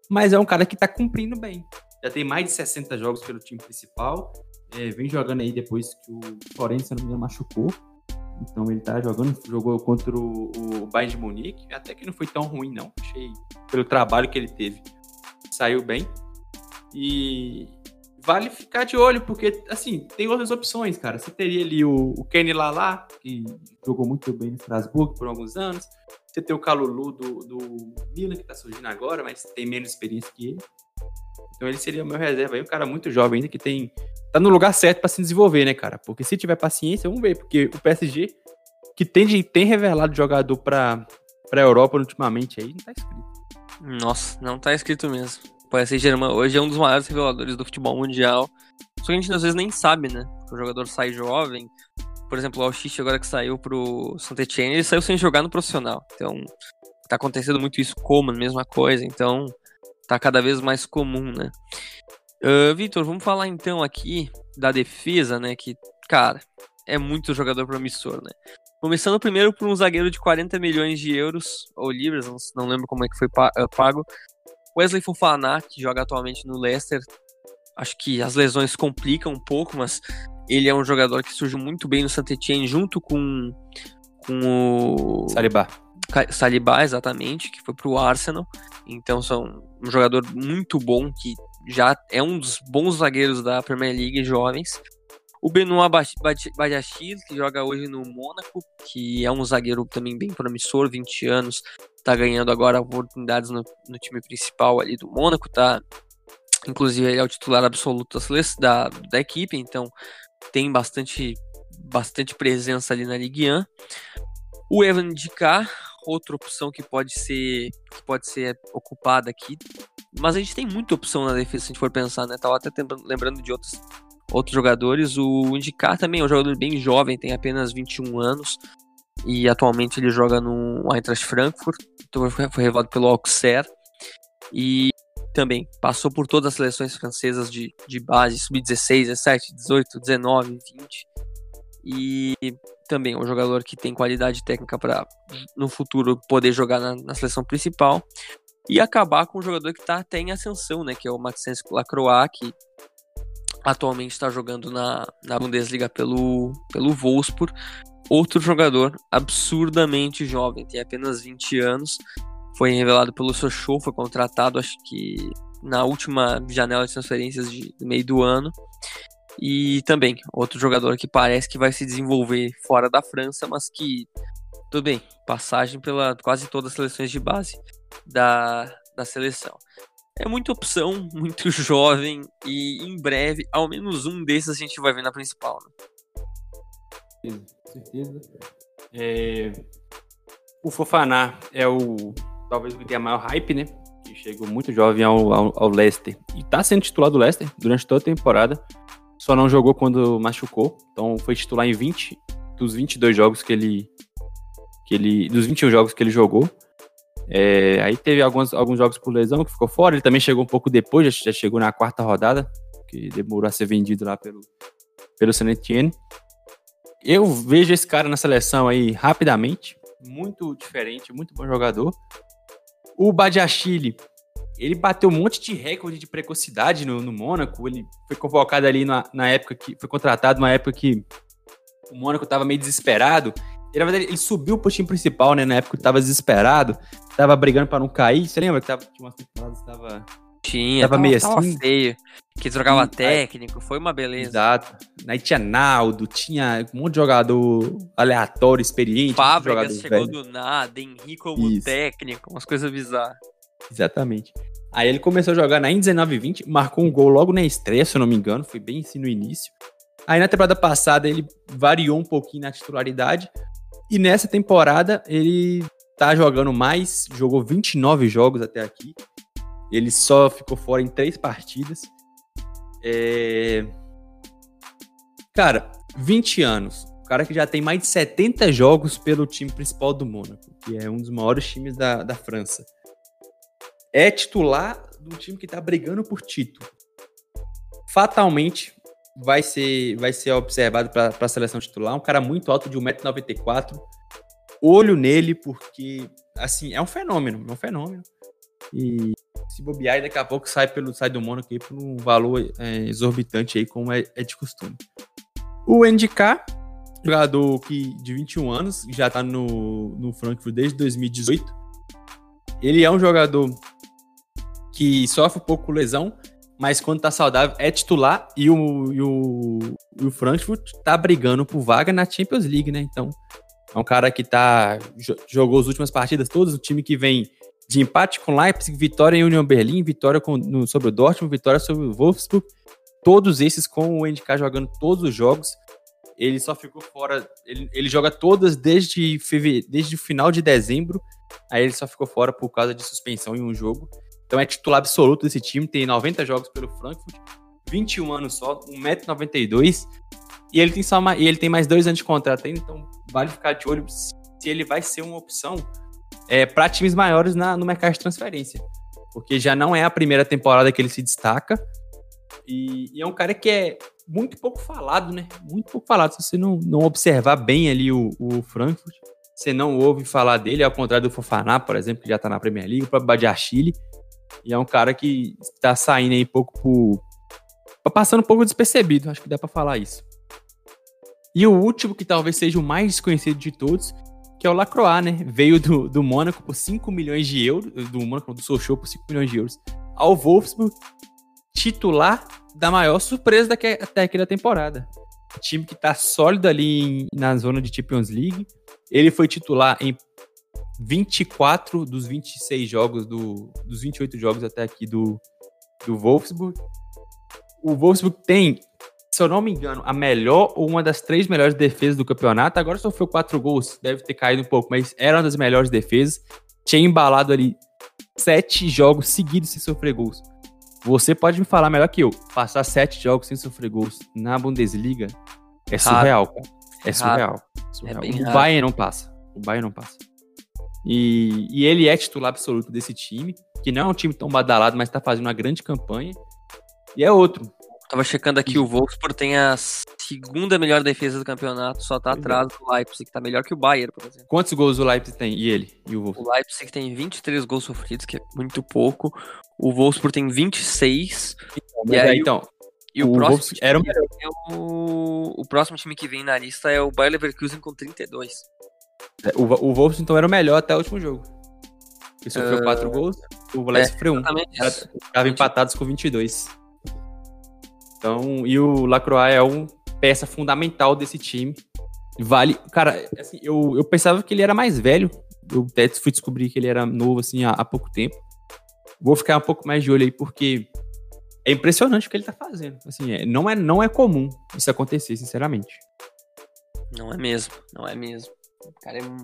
mas é um cara que está cumprindo bem. Já tem mais de 60 jogos pelo time principal, é, vem jogando aí depois que o Florença, não me engano, machucou, então ele tá jogando, jogou contra o, Bayern de Munique, até que não foi tão ruim não, achei pelo trabalho que ele teve. Saiu bem. E vale ficar de olho, porque assim, tem outras opções, cara. Você teria ali o, o Kenny Lala, que jogou muito bem no Strasbourg por alguns anos. Você tem o Calulu do, do Milan, que tá surgindo agora, mas tem menos experiência que ele. Então ele seria o meu reserva aí, um cara muito jovem ainda que tem tá no lugar certo para se desenvolver, né, cara? Porque se tiver paciência, vamos ver, porque o PSG que tem, tem revelado jogador para para Europa ultimamente aí, não tá escrito. Nossa, não tá escrito mesmo. O PSG hoje é um dos maiores reveladores do futebol mundial. Só que a gente às vezes nem sabe, né? O jogador sai jovem. Por exemplo, o Alxix agora que saiu pro Saint-Etienne, ele saiu sem jogar no profissional. Então, tá acontecendo muito isso como a mesma coisa. Então, tá cada vez mais comum, né? Uh, Vitor, vamos falar então aqui da defesa, né? Que, cara, é muito jogador promissor, né? Começando primeiro por um zagueiro de 40 milhões de euros, ou libras, não, não lembro como é que foi ah, pago. Wesley Fofana, que joga atualmente no Leicester. Acho que as lesões complicam um pouco, mas ele é um jogador que surgiu muito bem no Saint-Etienne junto com, com o... Saliba. Saliba, exatamente, que foi pro Arsenal. Então são um jogador muito bom que já é um dos bons zagueiros da Premier League jovens. O Benoit Badiachil, que joga hoje no Mônaco, que é um zagueiro também bem promissor, 20 anos, tá ganhando agora oportunidades no, no time principal ali do Mônaco, tá? Inclusive ele é o titular absoluto da, da equipe, então tem bastante, bastante presença ali na Ligue 1. O Evan Dikar, outra opção que pode ser que pode ser ocupada aqui mas a gente tem muita opção na defesa se a gente for pensar, né? Tava até lembrando de outros, outros jogadores. O Indicar também é um jogador bem jovem, tem apenas 21 anos. E atualmente ele joga no Eintracht Frankfurt. Então foi revelado pelo Auxerre. E também passou por todas as seleções francesas de, de base, sub-16, 17, 18, 19, 20. E também é um jogador que tem qualidade técnica para no futuro poder jogar na, na, seleção principal e acabar com um jogador que está até em ascensão, né, que é o Maxence Lacroix, que atualmente está jogando na, na Bundesliga pelo, pelo Wolfsburg. Outro jogador absurdamente jovem, tem apenas 20 anos, foi revelado pelo Sochaux, foi contratado, acho que na última janela de transferências de meio do ano. E também, outro jogador que parece que vai se desenvolver fora da França, mas que, tudo bem, passagem pela quase todas as seleções de base da, da seleção. É muita opção, muito jovem, e em breve, ao menos um desses a gente vai ver na principal. Né? Certeza. É... O Fofaná é o talvez o que tenha maior hype, né? Que chegou muito jovem ao, ao, ao Leicester. E tá sendo titular do Leicester durante toda a temporada. Só não jogou quando machucou. Então foi titular em 20 dos 22 jogos que ele. Que ele dos 21 jogos que ele jogou. É, aí teve alguns, alguns jogos por lesão que ficou fora. Ele também chegou um pouco depois, já, já chegou na quarta rodada, que demorou a ser vendido lá pelo, pelo San Etienne. Eu vejo esse cara na seleção aí rapidamente. Muito diferente, muito bom jogador. O Badiachile, ele bateu um monte de recorde de precocidade no, no Mônaco. Ele foi convocado ali na, na época que. Foi contratado numa época que o Mônaco estava meio desesperado. E, na verdade, ele subiu pro time principal, né? Na época que tava desesperado. Tava brigando para não cair. Você lembra que tava, tinha umas temporadas que tava. Tinha, tava, tava meio tava assim. feio. Que trocava técnico, foi uma beleza. Exato. Aí tinha Naldo, tinha um monte de jogador aleatório, experiente. Fábricas chegou velho. do nada, Henrique como Isso. técnico, umas coisas bizarras. Exatamente. Aí ele começou a jogar na 19 20, marcou um gol logo na estreia, se eu não me engano, foi bem assim no início. Aí na temporada passada ele variou um pouquinho na titularidade. E nessa temporada ele tá jogando mais, jogou 29 jogos até aqui. Ele só ficou fora em três partidas. É... Cara, 20 anos. O cara que já tem mais de 70 jogos pelo time principal do Mônaco, que é um dos maiores times da, da França. É titular do time que tá brigando por título. Fatalmente vai ser, vai ser observado para a seleção titular. Um cara muito alto, de 1,94m. Olho nele, porque, assim, é um fenômeno. É um fenômeno. E se bobear, daqui a pouco sai, pelo, sai do Mônaco aí por um valor é, exorbitante aí, como é, é, de costume. O NDK, jogador que, de 21 anos, já tá no, no Frankfurt desde 2018. Ele é um jogador que sofre um pouco lesão, mas quando tá saudável é titular e o, e o, e o Frankfurt tá brigando por vaga na Champions League, né? Então, é um cara que tá jogou as últimas partidas todas, o time que vem de empate com Leipzig, vitória em Union Berlim, vitória com, no, sobre o Dortmund, vitória sobre o Wolfsburg. Todos esses com o NK jogando todos os jogos. Ele só ficou fora. Ele, ele joga todas desde, desde o final de dezembro. Aí ele só ficou fora por causa de suspensão em um jogo. Então é titular absoluto desse time. Tem 90 jogos pelo Frankfurt, 21 anos só, 1,92m. E ele tem só uma, e ele tem mais dois anos de contrato ainda, então vale ficar de olho se ele vai ser uma opção é, para times maiores na, no mercado de transferência. Porque já não é a primeira temporada que ele se destaca. E, e, é um cara que é muito pouco falado, né? Muito pouco falado. Se você não, não observar bem ali o, o Frankfurt, você não ouve falar dele, ao contrário do Fofaná, por exemplo, que já tá na Premier League, o próprio Badiachile. E é um cara que está saindo aí pouco por. passando um pouco despercebido, acho que dá para falar isso. E o último, que talvez seja o mais desconhecido de todos, que é o Lacroix, né? Veio do, do Mônaco por 5 milhões de euros, do Mônaco, do Sochaux por 5 milhões de euros, ao Wolfsburg, titular da maior surpresa daqui, até aqui da temporada. Time que tá sólido ali em, na zona de Champions League. Ele foi titular em 24 dos 26 jogos, do, dos 28 jogos até aqui do, do Wolfsburg. O Wolfsburg tem se eu não me engano, a melhor ou uma das três melhores defesas do campeonato. Agora sofreu quatro gols, deve ter caído um pouco, mas era uma das melhores defesas. Tinha embalado ali sete jogos seguidos sem sofrer gols. Você pode me falar melhor que eu. Passar sete jogos sem sofrer gols na Bundesliga é surreal, cara. É surreal. surreal. É o. Bayern não passa. O Bayern não passa. E, e ele é titular absoluto desse time, que não é um time tão badalado, mas tá fazendo uma grande campanha. E é outro. Tava checando aqui, o Wolfsburg tem a segunda melhor defesa do campeonato, só tá atrás do Leipzig, que tá melhor que o Bayern, por exemplo. Quantos gols o Leipzig tem? E ele? E o Wolfsburg? O Leipzig tem 23 gols sofridos, que é muito pouco. O Wolfsburg tem 26. Então, e aí, então, e o, o próximo era o... É o... o próximo time que vem na lista é o Bayer Leverkusen com 32. É, o, o Wolves, então, era o melhor até o último jogo. Ele sofreu 4 uh... gols, o Leipzig é, sofreu 1. Um. Estavam empatados com 22. Então, e o Lacroix é uma peça fundamental desse time. Vale, cara, assim, eu, eu pensava que ele era mais velho. Eu até fui descobrir que ele era novo, assim, há, há pouco tempo. Vou ficar um pouco mais de olho aí, porque é impressionante o que ele tá fazendo. Assim, é, não, é, não é comum isso acontecer, sinceramente. Não é mesmo, não é mesmo. O cara, é... cara,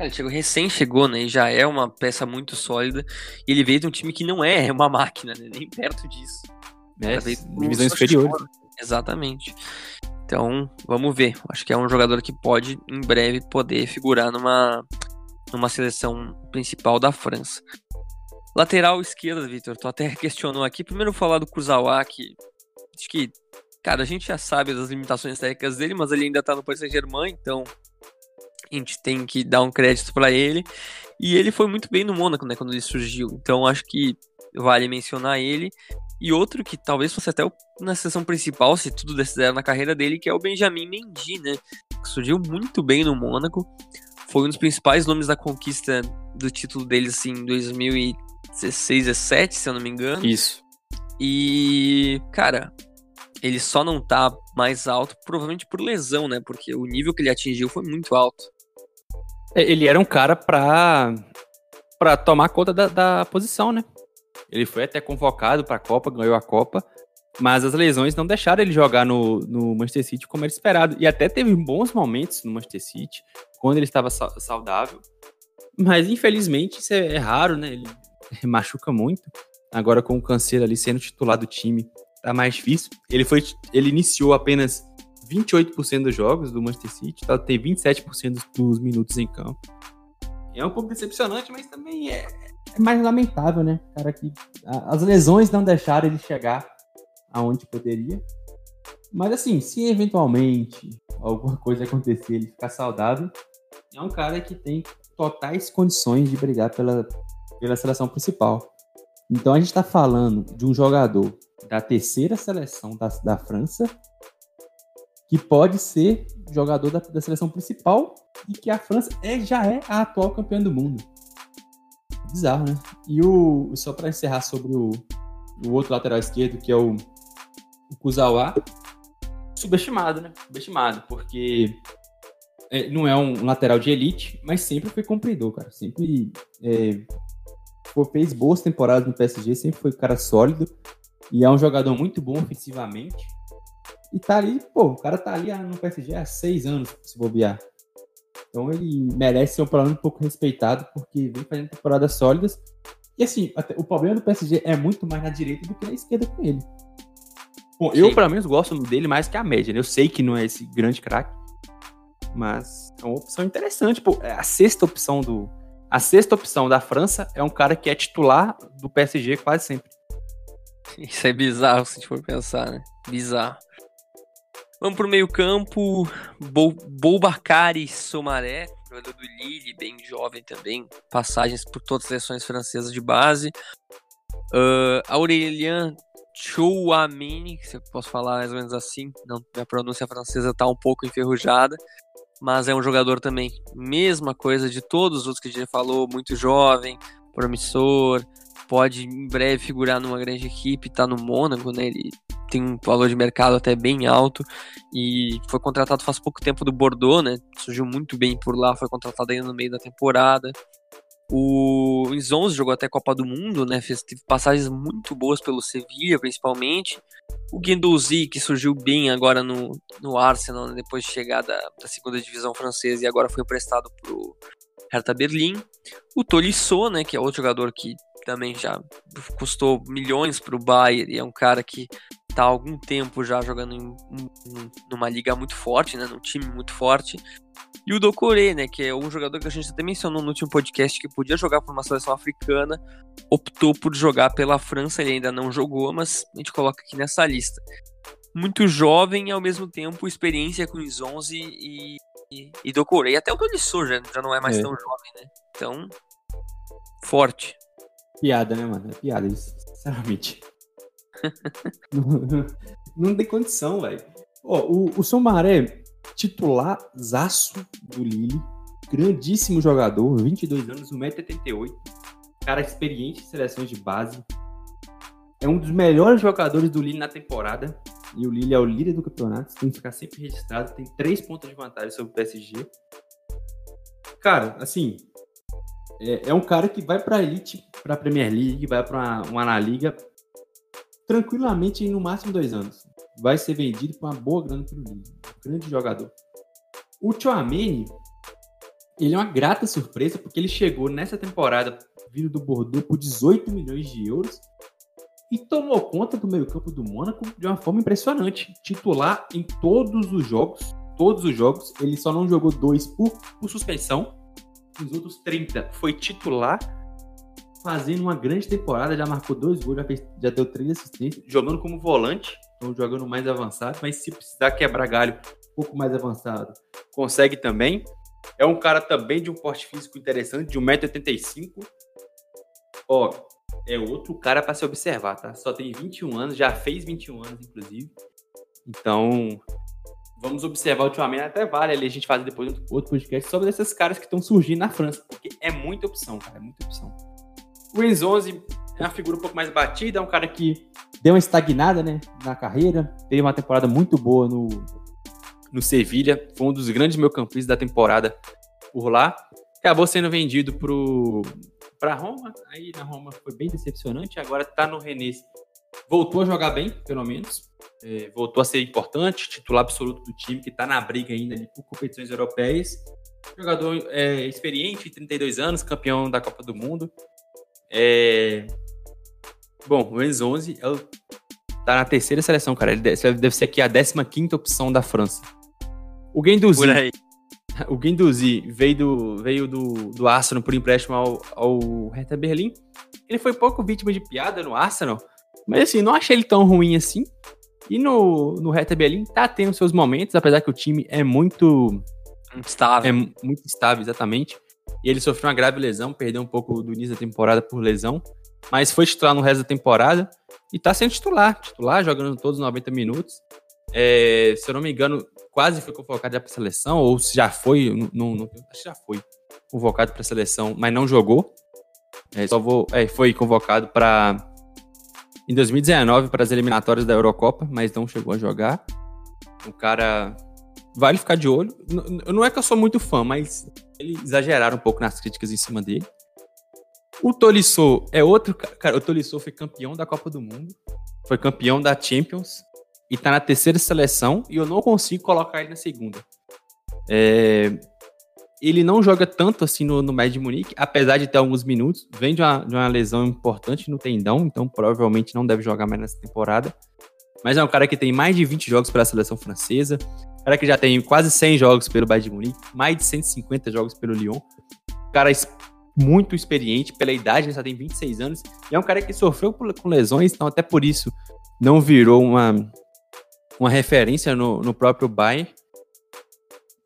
ele chegou recém chegou, né? E já é uma peça muito sólida. E ele veio de um time que não é uma máquina, né? Nem perto disso. É, divisão inferior. Exatamente. Então, vamos ver. Acho que é um jogador que pode, em breve, poder figurar numa, numa seleção principal da França. Lateral esquerda, Vitor, tu até questionou aqui. Primeiro falar do Kuzawa, que acho que, cara, a gente já sabe das limitações técnicas dele, mas ele ainda tá no Paris Saint-Germain, então a gente tem que dar um crédito para ele. E ele foi muito bem no Mônaco, né, quando ele surgiu. Então acho que vale mencionar ele. E outro que talvez fosse até na sessão principal, se tudo desse zero na carreira dele, que é o Benjamin Mendy, né? Que surgiu muito bem no Mônaco. Foi um dos principais nomes da conquista do título dele, assim, em 2016, 17, se eu não me engano. Isso. E, cara, ele só não tá mais alto, provavelmente por lesão, né? Porque o nível que ele atingiu foi muito alto. É, ele era um cara pra, pra tomar conta da, da posição, né? Ele foi até convocado para a Copa, ganhou a Copa, mas as lesões não deixaram ele jogar no, no Manchester City como era esperado. E até teve bons momentos no Manchester City, quando ele estava saudável. Mas infelizmente isso é, é raro, né? Ele machuca muito. Agora com o Cancelo ali sendo titular do time, tá mais difícil. Ele foi ele iniciou apenas 28% dos jogos do Manchester City, tá, tem 27% dos minutos em campo. É um pouco decepcionante, mas também é, é mais lamentável, né? Cara, que as lesões não deixaram ele chegar aonde poderia. Mas assim, se eventualmente alguma coisa acontecer, ele ficar saudável, é um cara que tem totais condições de brigar pela, pela seleção principal. Então a gente está falando de um jogador da terceira seleção da, da França que pode ser jogador da, da seleção principal e que a França é, já é a atual campeã do mundo bizarro, né? E o só para encerrar sobre o, o outro lateral esquerdo, que é o, o Kuzawa, subestimado, né? Subestimado, porque é, não é um lateral de elite, mas sempre foi cumpridor, cara. Sempre é, fez boas temporadas no PSG, sempre foi cara sólido e é um jogador muito bom ofensivamente. E tá ali, pô, o cara tá ali no PSG há seis anos, se bobear. Então ele merece ser um problema um pouco respeitado, porque vem fazendo temporadas sólidas. E assim, o problema do PSG é muito mais na direita do que na esquerda com ele. Bom, Sim. eu, pelo menos, gosto dele mais que a média. Né? Eu sei que não é esse grande craque, mas é uma opção interessante. Pô, é a sexta opção do. A sexta opção da França é um cara que é titular do PSG quase sempre. Isso é bizarro se a gente for pensar, né? Bizarro. Vamos pro meio campo, Boubacari Somaré, jogador do Lille, bem jovem também, passagens por todas as seleções francesas de base. Uh, Aurélien Chouameni, se eu posso falar mais ou menos assim, não, minha pronúncia francesa tá um pouco enferrujada, mas é um jogador também, mesma coisa de todos os outros que a gente falou, muito jovem, promissor, pode em breve figurar numa grande equipe, tá no Mônaco, né? Ele tem um valor de mercado até bem alto e foi contratado faz pouco tempo do Bordeaux, né? Surgiu muito bem por lá, foi contratado ainda no meio da temporada. O Inzonzi jogou até Copa do Mundo, né? Fez, teve passagens muito boas pelo Sevilla, principalmente. O Guendouzi, que surgiu bem agora no, no Arsenal, né? depois de chegar da, da segunda divisão francesa e agora foi emprestado pro Hertha Berlim. O Tolisso, né? Que é outro jogador que também já custou milhões para o Bayern e é um cara que está há algum tempo já jogando em, em, numa liga muito forte, né, num time muito forte. E o Dokore, né, que é um jogador que a gente até mencionou no último podcast que podia jogar por uma seleção africana, optou por jogar pela França, ele ainda não jogou, mas a gente coloca aqui nessa lista. Muito jovem e ao mesmo tempo experiência com os 11 e, e, e Dokore. Até o Tolisso já, já não é mais é. tão jovem, né? Então, forte. Piada, né, mano? É piada isso, sinceramente. não, não, tem condição, velho. o, o Somaré, titular zaço do Lille, grandíssimo jogador, 22 anos, 1,88m, cara experiente em seleções de base, é um dos melhores jogadores do Lille na temporada, e o Lille é o líder do campeonato, tem que ficar sempre registrado, tem três pontos de vantagem sobre o PSG. Cara, assim, é, é um cara que vai para elite, para Premier League, vai para uma, uma liga tranquilamente em no máximo dois anos. Vai ser vendido com uma boa grana pelo Lille. Grande jogador. O Chouameni, ele é uma grata surpresa porque ele chegou nessa temporada vindo do Bordeaux por 18 milhões de euros e tomou conta do meio-campo do Mônaco de uma forma impressionante. Titular em todos os jogos, todos os jogos. Ele só não jogou dois por, por suspensão. Os outros 30 foi titular, fazendo uma grande temporada. Já marcou dois gols, já, fez, já deu três assistências, jogando como volante, então jogando mais avançado. Mas se precisar quebrar galho um pouco mais avançado, consegue também. É um cara também de um porte físico interessante, de 1,85m. Ó, é outro cara para se observar, tá? Só tem 21 anos, já fez 21 anos, inclusive. Então, vamos observar ultimamente. Até vale ali a gente fazer depois outro podcast sobre esses caras que estão surgindo na França, porque é muita opção, cara, é muita opção. O Enzo 11 é uma figura um pouco mais batida, é um cara que deu uma estagnada, né, na carreira, teve uma temporada muito boa no, no Sevilha, foi um dos grandes meio-campistas da temporada por lá. Acabou sendo vendido pro para Roma, aí na Roma foi bem decepcionante, agora está no Rennes. Voltou a jogar bem, pelo menos. É, voltou a ser importante, titular absoluto do time, que está na briga ainda ali por competições europeias. Jogador é, experiente, 32 anos, campeão da Copa do Mundo. É... Bom, o Enzo 11 é tá na terceira seleção, cara. Ele deve, deve ser aqui a 15 opção da França. O Guendouzi. O Guendouzi veio do, veio do, do Arsenal por empréstimo ao, ao Hertha Berlim. Ele foi pouco vítima de piada no Arsenal, mas assim, não achei ele tão ruim assim. E no, no Hertha Berlim tá tendo seus momentos, apesar que o time é muito... Instável. É muito estável, exatamente. E ele sofreu uma grave lesão, perdeu um pouco do início da temporada por lesão, mas foi titular no resto da temporada e tá sendo titular, titular, jogando todos os 90 minutos. É, se eu não me engano, quase foi convocado já para seleção, ou se já foi, não, não, acho que já foi convocado para seleção, mas não jogou. É, só vou, é, foi convocado para em 2019 para as eliminatórias da Eurocopa, mas não chegou a jogar. O cara vale ficar de olho. Não é que eu sou muito fã, mas eles exageraram um pouco nas críticas em cima dele. O Tolisso é outro cara. O Tolisso foi campeão da Copa do Mundo, foi campeão da Champions, e tá na terceira seleção e eu não consigo colocar ele na segunda. É, ele não joga tanto assim no, no Bayern de Munique, apesar de ter alguns minutos. Vem de uma, de uma lesão importante no tendão, então provavelmente não deve jogar mais nessa temporada. Mas é um cara que tem mais de 20 jogos pela seleção francesa, cara que já tem quase 100 jogos pelo Bayern de Munique, mais de 150 jogos pelo Lyon. Cara muito experiente pela idade, ele só tem 26 anos. E é um cara que sofreu com lesões, então até por isso não virou uma, uma referência no, no próprio Bayern.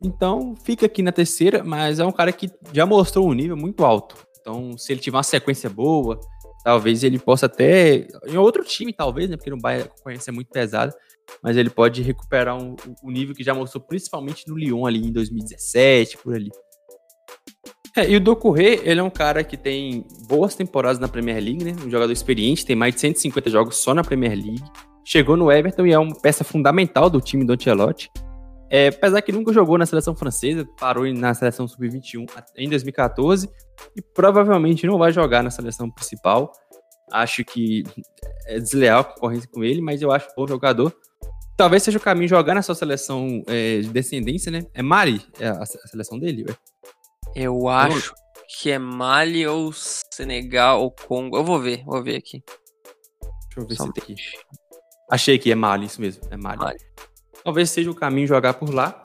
Então, fica aqui na terceira, mas é um cara que já mostrou um nível muito alto. Então, se ele tiver uma sequência boa, talvez ele possa até. Em outro time, talvez, né? Porque no Bayern a concorrência é muito pesada. Mas ele pode recuperar um, o nível que já mostrou, principalmente no Lyon ali em 2017, por ali. É, e o Doucouré, ele é um cara que tem boas temporadas na Premier League, né? Um jogador experiente, tem mais de 150 jogos só na Premier League chegou no Everton e é uma peça fundamental do time do Ancelotti. É, apesar que nunca jogou na seleção francesa, parou na seleção sub-21 em 2014 e provavelmente não vai jogar na seleção principal. Acho que é desleal a concorrência com ele, mas eu acho bom jogador. Talvez seja o caminho jogar na sua seleção é, de descendência, né? É Mari é a, a seleção dele, ué? Eu acho que é Mali ou Senegal ou Congo. Eu vou ver, vou ver aqui. Deixa eu ver Só se tem aqui. Achei que é Mali, isso mesmo, é Mali. Mali. Talvez seja o caminho jogar por lá.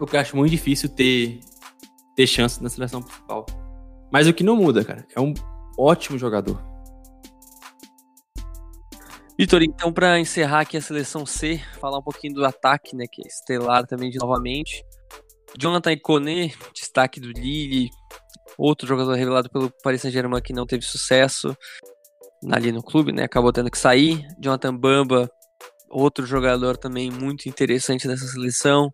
Eu acho muito difícil ter, ter chance na seleção principal. Mas o que não muda, cara, é um ótimo jogador. Vitor, então para encerrar aqui a seleção C, falar um pouquinho do ataque, né, que é estelar também de novamente. Jonathan Iconé, destaque do Lille, outro jogador revelado pelo Paris Saint-Germain que não teve sucesso ali no clube, né, acabou tendo que sair. Jonathan Bamba, outro jogador também muito interessante dessa seleção.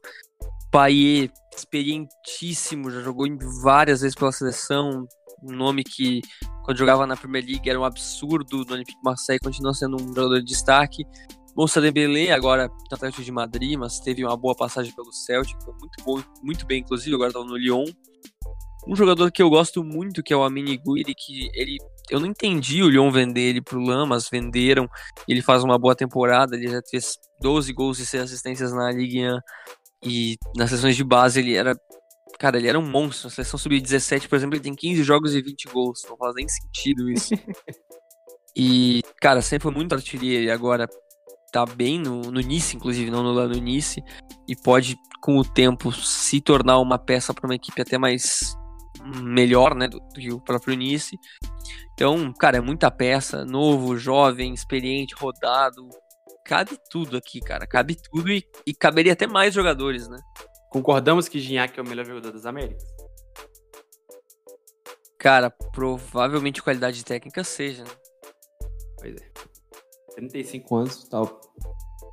Payet, experientíssimo, já jogou várias vezes pela seleção, um nome que quando jogava na Premier League era um absurdo, no Olympique Marseille continua sendo um jogador de destaque. Moussa Dembélé, agora no Atlético de Madrid, mas teve uma boa passagem pelo Celtic, foi muito bom, muito bem, inclusive, agora está no Lyon. Um jogador que eu gosto muito, que é o Amini Guiri, que ele eu não entendi o Lyon vender ele pro Lamas, venderam, ele faz uma boa temporada, ele já fez 12 gols e 6 assistências na Ligue 1 e nas sessões de base ele era Cara, ele era um monstro. Na seleção sub-17, por exemplo, ele tem 15 jogos e 20 gols. Não faz nem sentido isso. e, cara, sempre foi muito artilheiro e agora tá bem no, no Nice, inclusive, não no lá no Nice. E pode, com o tempo, se tornar uma peça para uma equipe até mais melhor, né, do, do que o próprio Nice. Então, cara, é muita peça, novo, jovem, experiente, rodado. Cabe tudo aqui, cara. Cabe tudo e, e caberia até mais jogadores, né? Concordamos que Gignac é o melhor jogador das Américas? Cara, provavelmente qualidade técnica seja, né? Pois é. 35 anos, tal.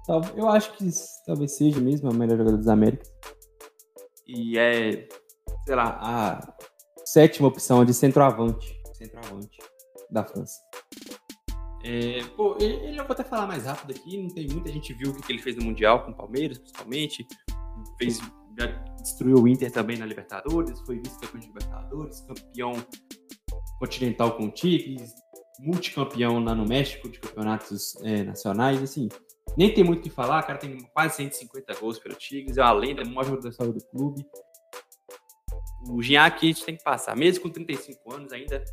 tal eu acho que talvez seja mesmo o melhor jogador das Américas. E é, sei lá, a sétima opção de centroavante. Centroavante da França. É, pô, ele, eu vou até falar mais rápido aqui, não tem muita gente viu o que ele fez no Mundial com o Palmeiras, principalmente. Fez já destruiu o Inter também na Libertadores, foi vice-campeão de Libertadores, campeão continental com o Tigres, multicampeão lá no México de campeonatos é, nacionais, assim, nem tem muito o que falar, o cara tem quase 150 gols pelo Tigres, é uma lenda, é o maior jogador da história do clube. O Gignac a gente tem que passar, mesmo com 35 anos ainda.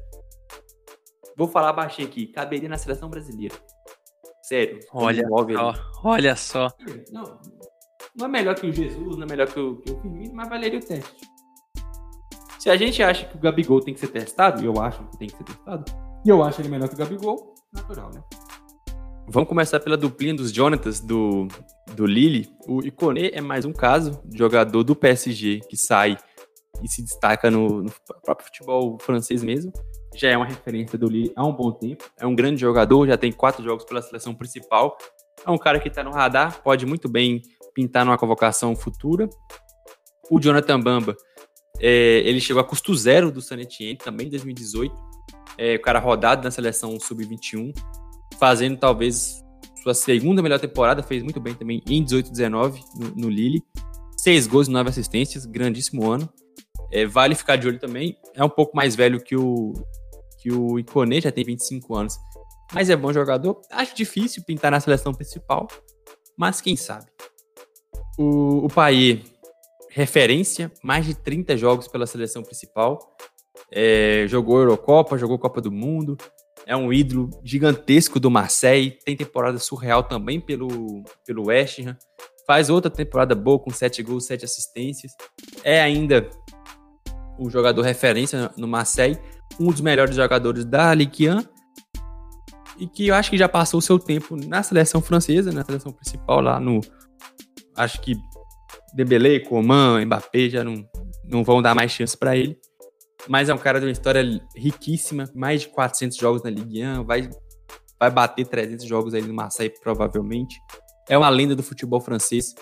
Vou falar baixinho aqui, caberia na seleção brasileira. Sério. Olha, ó, olha só. Não, não é melhor que o Jesus, não é melhor que o, que o Firmino, mas valeria o teste. Se a gente acha que o Gabigol tem que ser testado, e eu acho que tem que ser testado, e eu acho ele melhor que o Gabigol, natural, né? Vamos começar pela duplinha dos Jonatas do, do Lille. O Iconé é mais um caso de jogador do PSG que sai e se destaca no, no, próprio futebol francês mesmo. Já é uma referência do Lille há um bom tempo. É um grande jogador, já tem quatro jogos pela seleção principal. É um cara que está no radar, pode muito bem pintar numa convocação futura. O Jonathan Bamba, é, ele chegou a custo zero do San Etienne, também em 2018. É, o cara rodado na seleção sub-21, fazendo talvez sua segunda melhor temporada, fez muito bem também em 18-19 no, no Lille. Seis gols e nove assistências, grandíssimo ano. É, vale ficar de olho também. É um pouco mais velho que o, que o Iconé, já tem 25 anos. Mas é bom jogador. Acho difícil pintar na seleção principal, mas quem sabe. O, o Paê, referência, mais de 30 jogos pela seleção principal. É, jogou Eurocopa, jogou Copa do Mundo. É um ídolo gigantesco do Marseille. Tem temporada surreal também pelo, pelo West Ham. Faz outra temporada boa com 7 gols, 7 assistências. É ainda o jogador referência no Marseille. Um dos melhores jogadores da Ligue 1 e que eu acho que já passou o seu tempo na seleção francesa, na seleção principal lá no, acho que Dembele, Coman, Mbappé já não, não vão dar mais chance para ele. Mas é um cara de uma história riquíssima, mais de 400 jogos na Ligue 1, vai, vai bater 300 jogos aí no Marseille provavelmente. É uma lenda do futebol francês,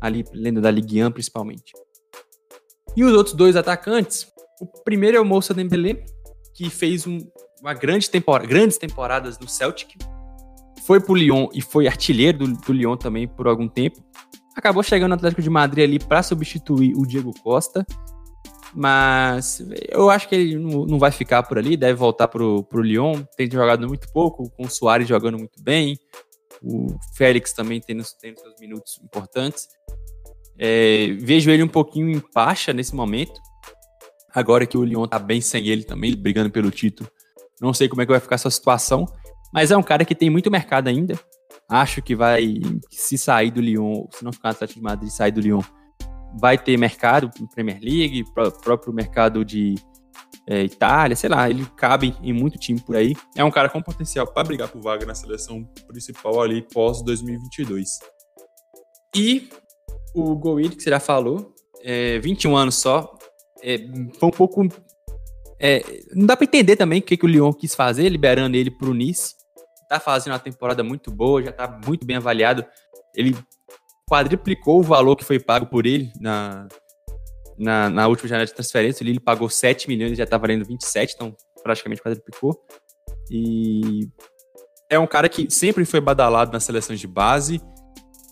ali lenda da Ligue 1 principalmente. E os outros dois atacantes, o primeiro é o Moussa Dembélé, que fez um, uma grande temporada, grandes temporadas no Celtic, foi pro Lyon e foi artilheiro do, do Lyon também por algum tempo acabou chegando no Atlético de Madrid ali para substituir o Diego Costa. Mas eu acho que ele não vai ficar por ali, deve voltar pro, pro Lyon. Tem jogado muito pouco, com o Soares jogando muito bem. O Félix também tendo, tendo seus minutos importantes. É, vejo ele um pouquinho em baixa nesse momento. Agora que o Lyon tá bem sem ele também, brigando pelo título. Não sei como é que vai ficar essa situação, mas é um cara que tem muito mercado ainda. Acho que vai, se sair do Lyon, se não ficar no Atlético de Madrid, sair do Lyon, vai ter mercado em Premier League, próprio mercado de é, Itália, sei lá, ele cabe em muito time por aí. É um cara com potencial para brigar por vaga na seleção principal ali pós 2022. E o Gouiri, que você já falou, é, 21 anos só, é, foi um pouco. É, não dá para entender também o que, que o Lyon quis fazer, liberando ele para o Nice. Tá fazendo uma temporada muito boa, já tá muito bem avaliado. Ele quadriplicou o valor que foi pago por ele na, na, na última janela de transferência. Ele, pagou 7 milhões, já tá valendo 27, então praticamente quadriplicou. E é um cara que sempre foi badalado nas seleções de base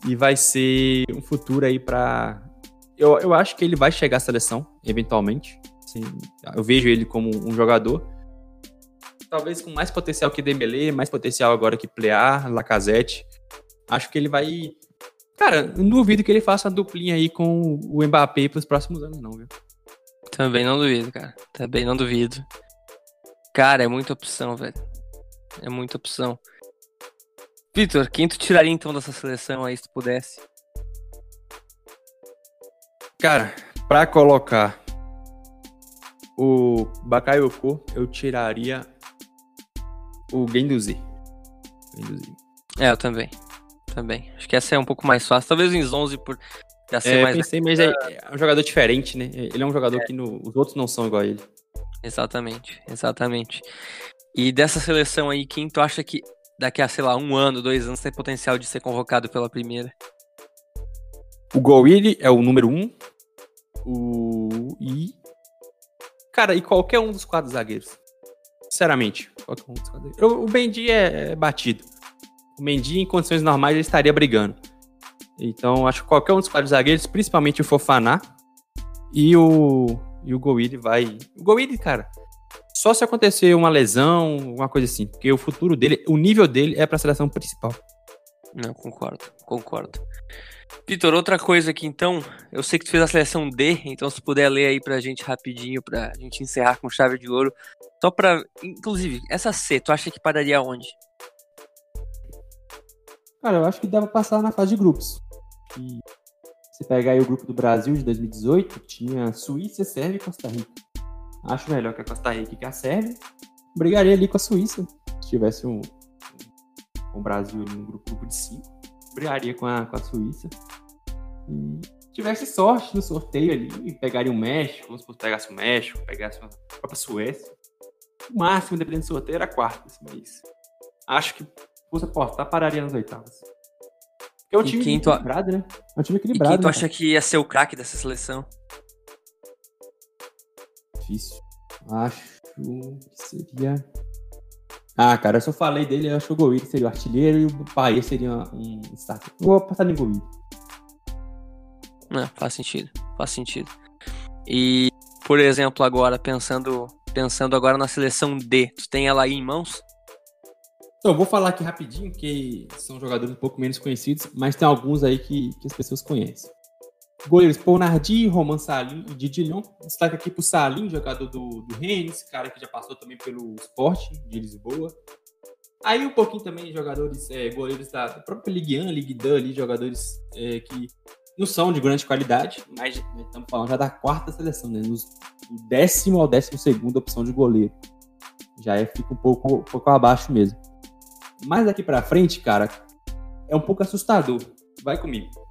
e vai ser um futuro aí para eu, eu acho que ele vai chegar à seleção, eventualmente. Assim, eu vejo ele como um jogador. Talvez com mais potencial que Dembélé, mais potencial agora que Plear, Lacazette. Acho que ele vai. Cara, não duvido que ele faça uma duplinha aí com o Mbappé para os próximos anos, não, viu? Também não duvido, cara. Também não duvido. Cara, é muita opção, velho. É muita opção. Vitor, quem tu tiraria então dessa seleção aí se tu pudesse? Cara, para colocar o Bakayoko, eu tiraria o Genduzi. Genduzi. É, eu também. Também. Acho que essa é um pouco mais fácil. Talvez em 11 por já ser é, mais. Pensei, mas é, é, um jogador diferente, né? Ele é um jogador é. que no, os outros não são igual a ele. Exatamente, exatamente. E dessa seleção aí, quem tu acha que daqui a, sei lá, um ano, dois anos tem potencial de ser convocado pela primeira? O Gowili é o número um, o. E. Cara, e qualquer um dos quatro zagueiros. Sinceramente, qualquer um dos quatro zagueiros. O Mendy é, é batido. O Mendy, em condições normais, ele estaria brigando. Então, acho que qualquer um dos quatro zagueiros, principalmente o Fofaná e o. E o Gouiri vai. O Gouiri, cara, só se acontecer uma lesão, uma coisa assim. Porque o futuro dele, o nível dele é pra seleção principal. Não, concordo, concordo. Vitor, outra coisa aqui então, eu sei que tu fez a seleção D, então se puder ler aí pra gente rapidinho, pra gente encerrar com chave de ouro. Só pra. Inclusive, essa C, tu acha que pararia onde? Cara, eu acho que dava passar na fase de grupos. E você pegar aí o grupo do Brasil de 2018, tinha Suíça, Sérvia e Costa Rica. Acho melhor que a Costa Rica e que a Sérvia. Brigaria ali com a Suíça, se tivesse um, um, um Brasil ali no grupo, grupo de cinco brigaria com a, com a Suíça. E tivesse sorte no sorteio ali, e pegaria o México, vamos supor, pegasse o México, pegasse a própria Suécia. O máximo, dependendo do sorteio, era quartas, mas acho que fosse apostar, pararia nas oitavas. é um time equilibrado, tu... né? É um time equilibrado. E quem tu né, acha que ia ser o craque dessa seleção? Difícil. Acho que seria ah, cara, eu só falei dele, eu acho que o Gouiri seria o artilheiro e o Bahia seria um destaque. Vou passar no Gouiri. Não, faz sentido, faz sentido. E, por exemplo, agora, pensando, pensando agora na seleção D, tu tem ela aí em mãos? Então, eu vou falar aqui rapidinho, que são jogadores um pouco menos conhecidos, mas tem alguns aí que, que as pessoas conhecem. Goleiros Paul Nardi, Roman Salim e Didilhon. Destaque aqui pro Salim, jogador do, do Rennes, cara que já passou também pelo Sport de Lisboa. Aí um pouquinho também jogadores, é, goleiros da, própria Ligue 1, Ligue 2 ali, jogadores é, que não são de grande qualidade, mas estamos falando já da quarta seleção, né? Nos, do décimo ao décimo segundo opção de goleiro. Já é, fica um pouco, um pouco abaixo mesmo. Mas daqui para frente, cara, é um pouco assustador. Vai comigo.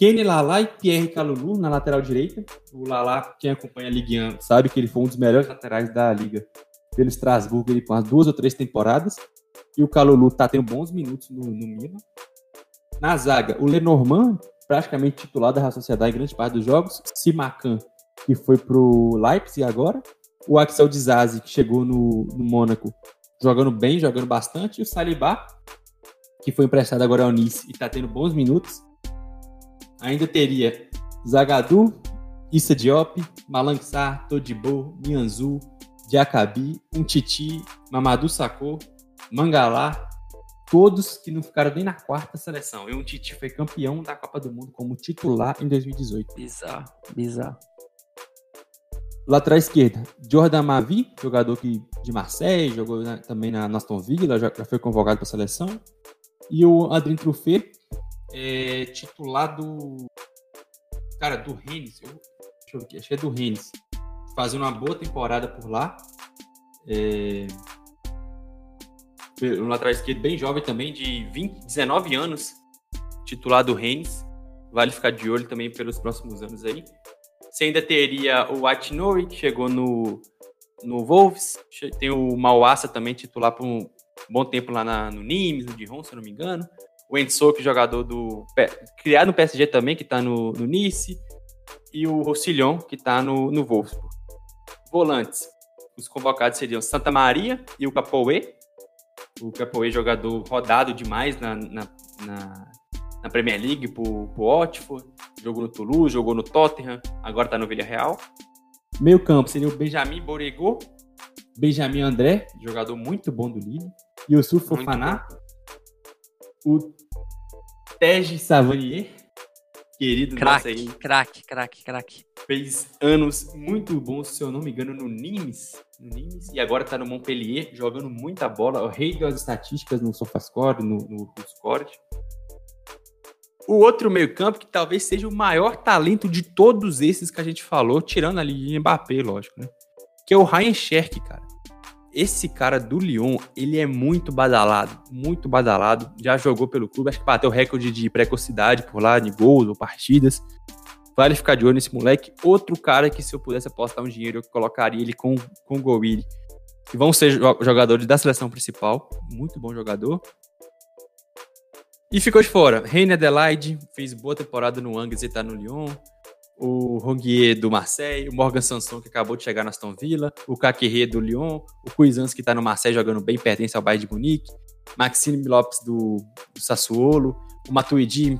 Kenny Lala e Pierre Calulu na lateral direita. O Lala, quem acompanha a Ligue 1, sabe que ele foi um dos melhores laterais da liga pelo Strasbourg ele com as duas ou três temporadas. E o Calulu tá tendo bons minutos no, no Milan. Na zaga, o Lenormand, praticamente titular da Real Sociedade em grande parte dos jogos. Simacan, que foi pro Leipzig agora. O Axel Dizazi, que chegou no, no Mônaco, jogando bem, jogando bastante. E o Salibá, que foi emprestado agora ao Nice e tá tendo bons minutos ainda teria Zagadou, Issa Diop, Malang Sarr, Todibo, Nianzu, Diacabi, Untiti, Mamadou Sakho, Mangalá, todos que não ficaram nem na quarta seleção. E o Titi foi campeão da Copa do Mundo como titular em 2018. Bizarro, bizarro. Lateral esquerda, Jordan Mavi, jogador que, de Marseille, jogou na, também na Aston Villa, já, já foi convocado para a seleção. E o Adrien Truffet, é, titular do. Cara, do Rennes. Eu, deixa eu ver aqui, acho que é do Rennes. Fazendo uma boa temporada por lá. É, um lateral esquerdo bem jovem também, de 20, 19 anos, titular do Rennes. Vale ficar de olho também pelos próximos anos aí. Você ainda teria o Atinouri, que chegou no, no Wolves. Tem o Mauassa também, titular por um bom tempo lá na, no Nimes, no Dijon, se não me engano. O Enzo, que é jogador do. criado no PSG também, que está no, no Nice. E o Rossillon, que está no, no Wolfsburg. Volantes. Os convocados seriam Santa Maria e o Capoe. O Capoe, jogador rodado demais na, na, na, na Premier League por, por Watford. Jogou no Toulouse, jogou no Tottenham, agora está no Villarreal. Meio campo seria o Benjamin Borrego, Benjamin André, jogador muito bom do Lille. Yusuf Fofana. O Tej Savanier, querido aí. Craque, craque, craque. Fez anos muito bons, se eu não me engano, no Nimes. No Nimes e agora tá no Montpellier, jogando muita bola. O rei das estatísticas no SofaScore, no, no, no Score. O outro meio-campo, que talvez seja o maior talento de todos esses que a gente falou, tirando ali Mbappé, lógico, né? Que é o Ryan Scherk, cara. Esse cara do Lyon, ele é muito badalado, muito badalado. Já jogou pelo clube, acho que bateu recorde de precocidade por lá, de gols ou partidas. Vale ficar de olho nesse moleque. Outro cara que, se eu pudesse apostar um dinheiro, eu colocaria ele com, com o Gowiri. Que vão ser jogadores da seleção principal. Muito bom jogador. E ficou de fora. Reina Adelaide fez boa temporada no Angers e tá no Lyon. O Rongier do Marseille, o Morgan Sanson que acabou de chegar no Aston Villa, o Caquerê do Lyon, o Cuisans que tá no Marseille jogando bem, pertence ao Bayern de Munique, Maxime Lopes do, do Sassuolo, o Matuidi.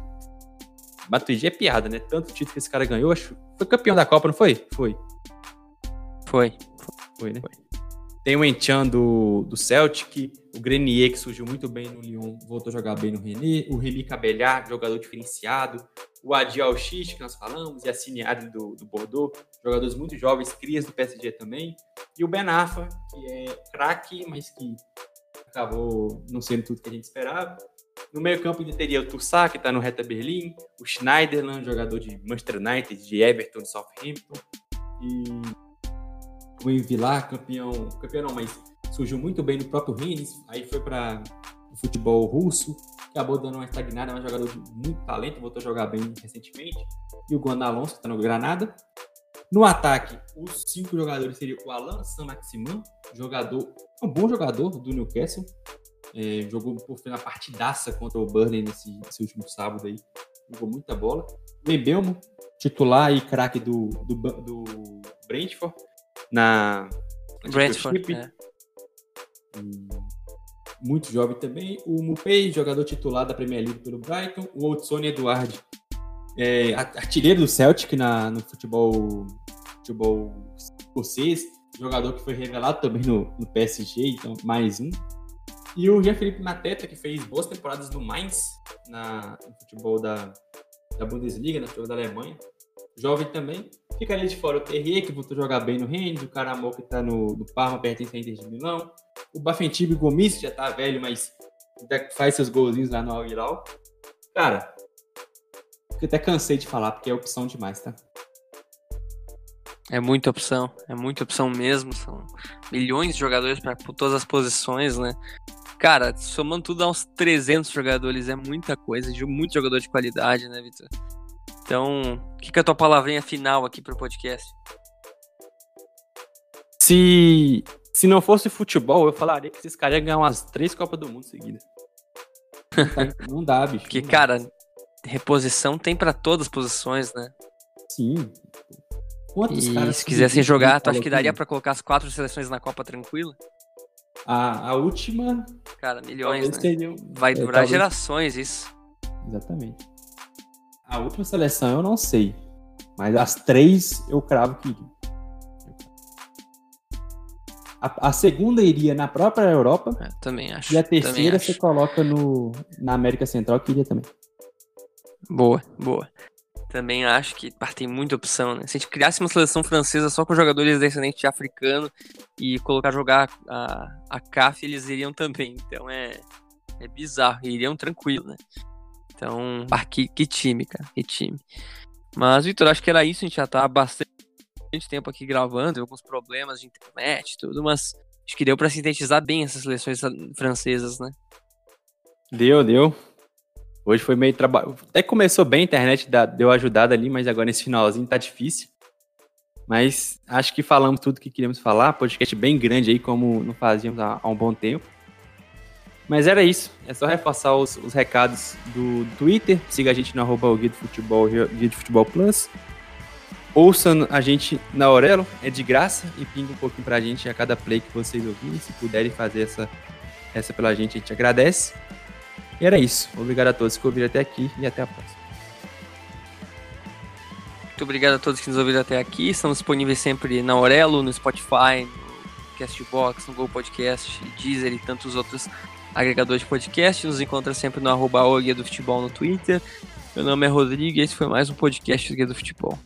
Matuidi é piada, né? Tanto título que esse cara ganhou, acho. Foi campeão da Copa, não foi? Foi. Foi. Foi, né? Foi. Tem o Enchan do, do Celtic, o Grenier, que surgiu muito bem no Lyon, voltou a jogar bem no René, o Remy Cabellar, jogador diferenciado, o Adi Alxix, que nós falamos, e a Cineade do, do Bordeaux, jogadores muito jovens, crias do PSG também, e o Ben Arfa, que é craque, mas que acabou não sendo tudo que a gente esperava. No meio campo ainda teria o Tussá, que está no Reta Berlim, o Schneiderland, jogador de Manchester United, de Everton, de Southampton, e o Envilar, campeão, campeão não, mas surgiu muito bem no próprio Rennes, aí foi para o futebol russo, acabou dando uma estagnada, é um jogador de muito talento, voltou a jogar bem recentemente, e o Guan Alonso, que está no Granada. No ataque, os cinco jogadores seriam o Alan Saint-Maximin, jogador, um bom jogador do Newcastle, é, jogou por na partidaça contra o Burnley nesse, nesse, último sábado aí, jogou muita bola. Lebelmo, titular e craque do, do, do Brentford, na, na Brentford, é. Muito jovem também. O Mupei, jogador titular da Premier League pelo Brighton. O Odsone Eduardo, é, artilheiro do Celtic na, no futebol, futebol escocês. Jogador que foi revelado também no, no PSG, então mais um. E o Jean-Philippe Mateta, que fez boas temporadas no Mainz, na, no futebol da, da Bundesliga, no futebol da Alemanha. Jovem também. Fica ali de fora o Terrier, que voltou a jogar bem no Rennes, o Caramol, que tá no, Parma, pertence a Inter de Milão, o Bafentibe Gomes, que já tá velho, mas faz seus golzinhos lá no Al-Hilal. Cara, eu até cansei de falar, porque é opção demais, tá? É muita opção, é muita opção mesmo. São milhões de jogadores para todas as posições, né? Cara, somando tudo, dá uns 300 jogadores, é muita coisa, muito jogador de qualidade, né, Vitor? Então, o que, que é a tua palavrinha final aqui pro podcast? Se, se não fosse futebol, eu falaria que esses caras iam ganhar umas três Copas do Mundo seguidas. Não dá, bicho. Porque, cara, reposição tem para todas as posições, né? Sim. Quantos e caras se quisessem jogar, tu acha que daria para colocar as quatro seleções na Copa tranquila? A, a última. Cara, milhões, né? Seriam, Vai é, durar talvez... gerações isso. Exatamente. A última seleção eu não sei. Mas as três eu cravo que iria. A, a, segunda iria na própria Europa. É, também acho. E a terceira você coloca no, na América Central, que iria também. Boa, boa. Também acho que tem muita opção, né? Se a gente criasse uma seleção francesa só com jogadores descendentes de africano e colocar jogar a, a CAF, eles iriam também. Então é, é bizarro. Iriam tranquilo, né? Então, ah, que, que time, cara. Que time. Mas, Vitor, acho que era isso. A gente já tá bastante tempo aqui gravando, alguns problemas de internet e tudo, mas acho que deu para sintetizar bem essas seleções francesas, né? Deu, deu. Hoje foi meio trabalho. Até começou bem, a internet deu ajudada ali, mas agora nesse finalzinho tá difícil. Mas acho que falamos tudo que queríamos falar. Podcast bem grande aí, como não fazíamos há, há um bom tempo. Mas era isso. É só reforçar os, os recados do Twitter. Siga a gente no arroba Guia do Futebol, Guia Futebol Plus. Ouça a gente na Aurelo, é de graça e pinga um pouquinho pra gente a cada play que vocês ouvirem. Se puderem fazer essa, essa pela gente, a gente agradece. E era isso. Obrigado a todos que ouviram até aqui e até a próxima. Muito obrigado a todos que nos ouviram até aqui. Estamos disponíveis sempre na Aurelo, no Spotify, no Castbox, no Google Podcast, Deezer e tantos outros agregadores de podcast. Nos encontra sempre no arroba do Futebol no Twitter. Meu nome é Rodrigo e esse foi mais um podcast do Guia do Futebol.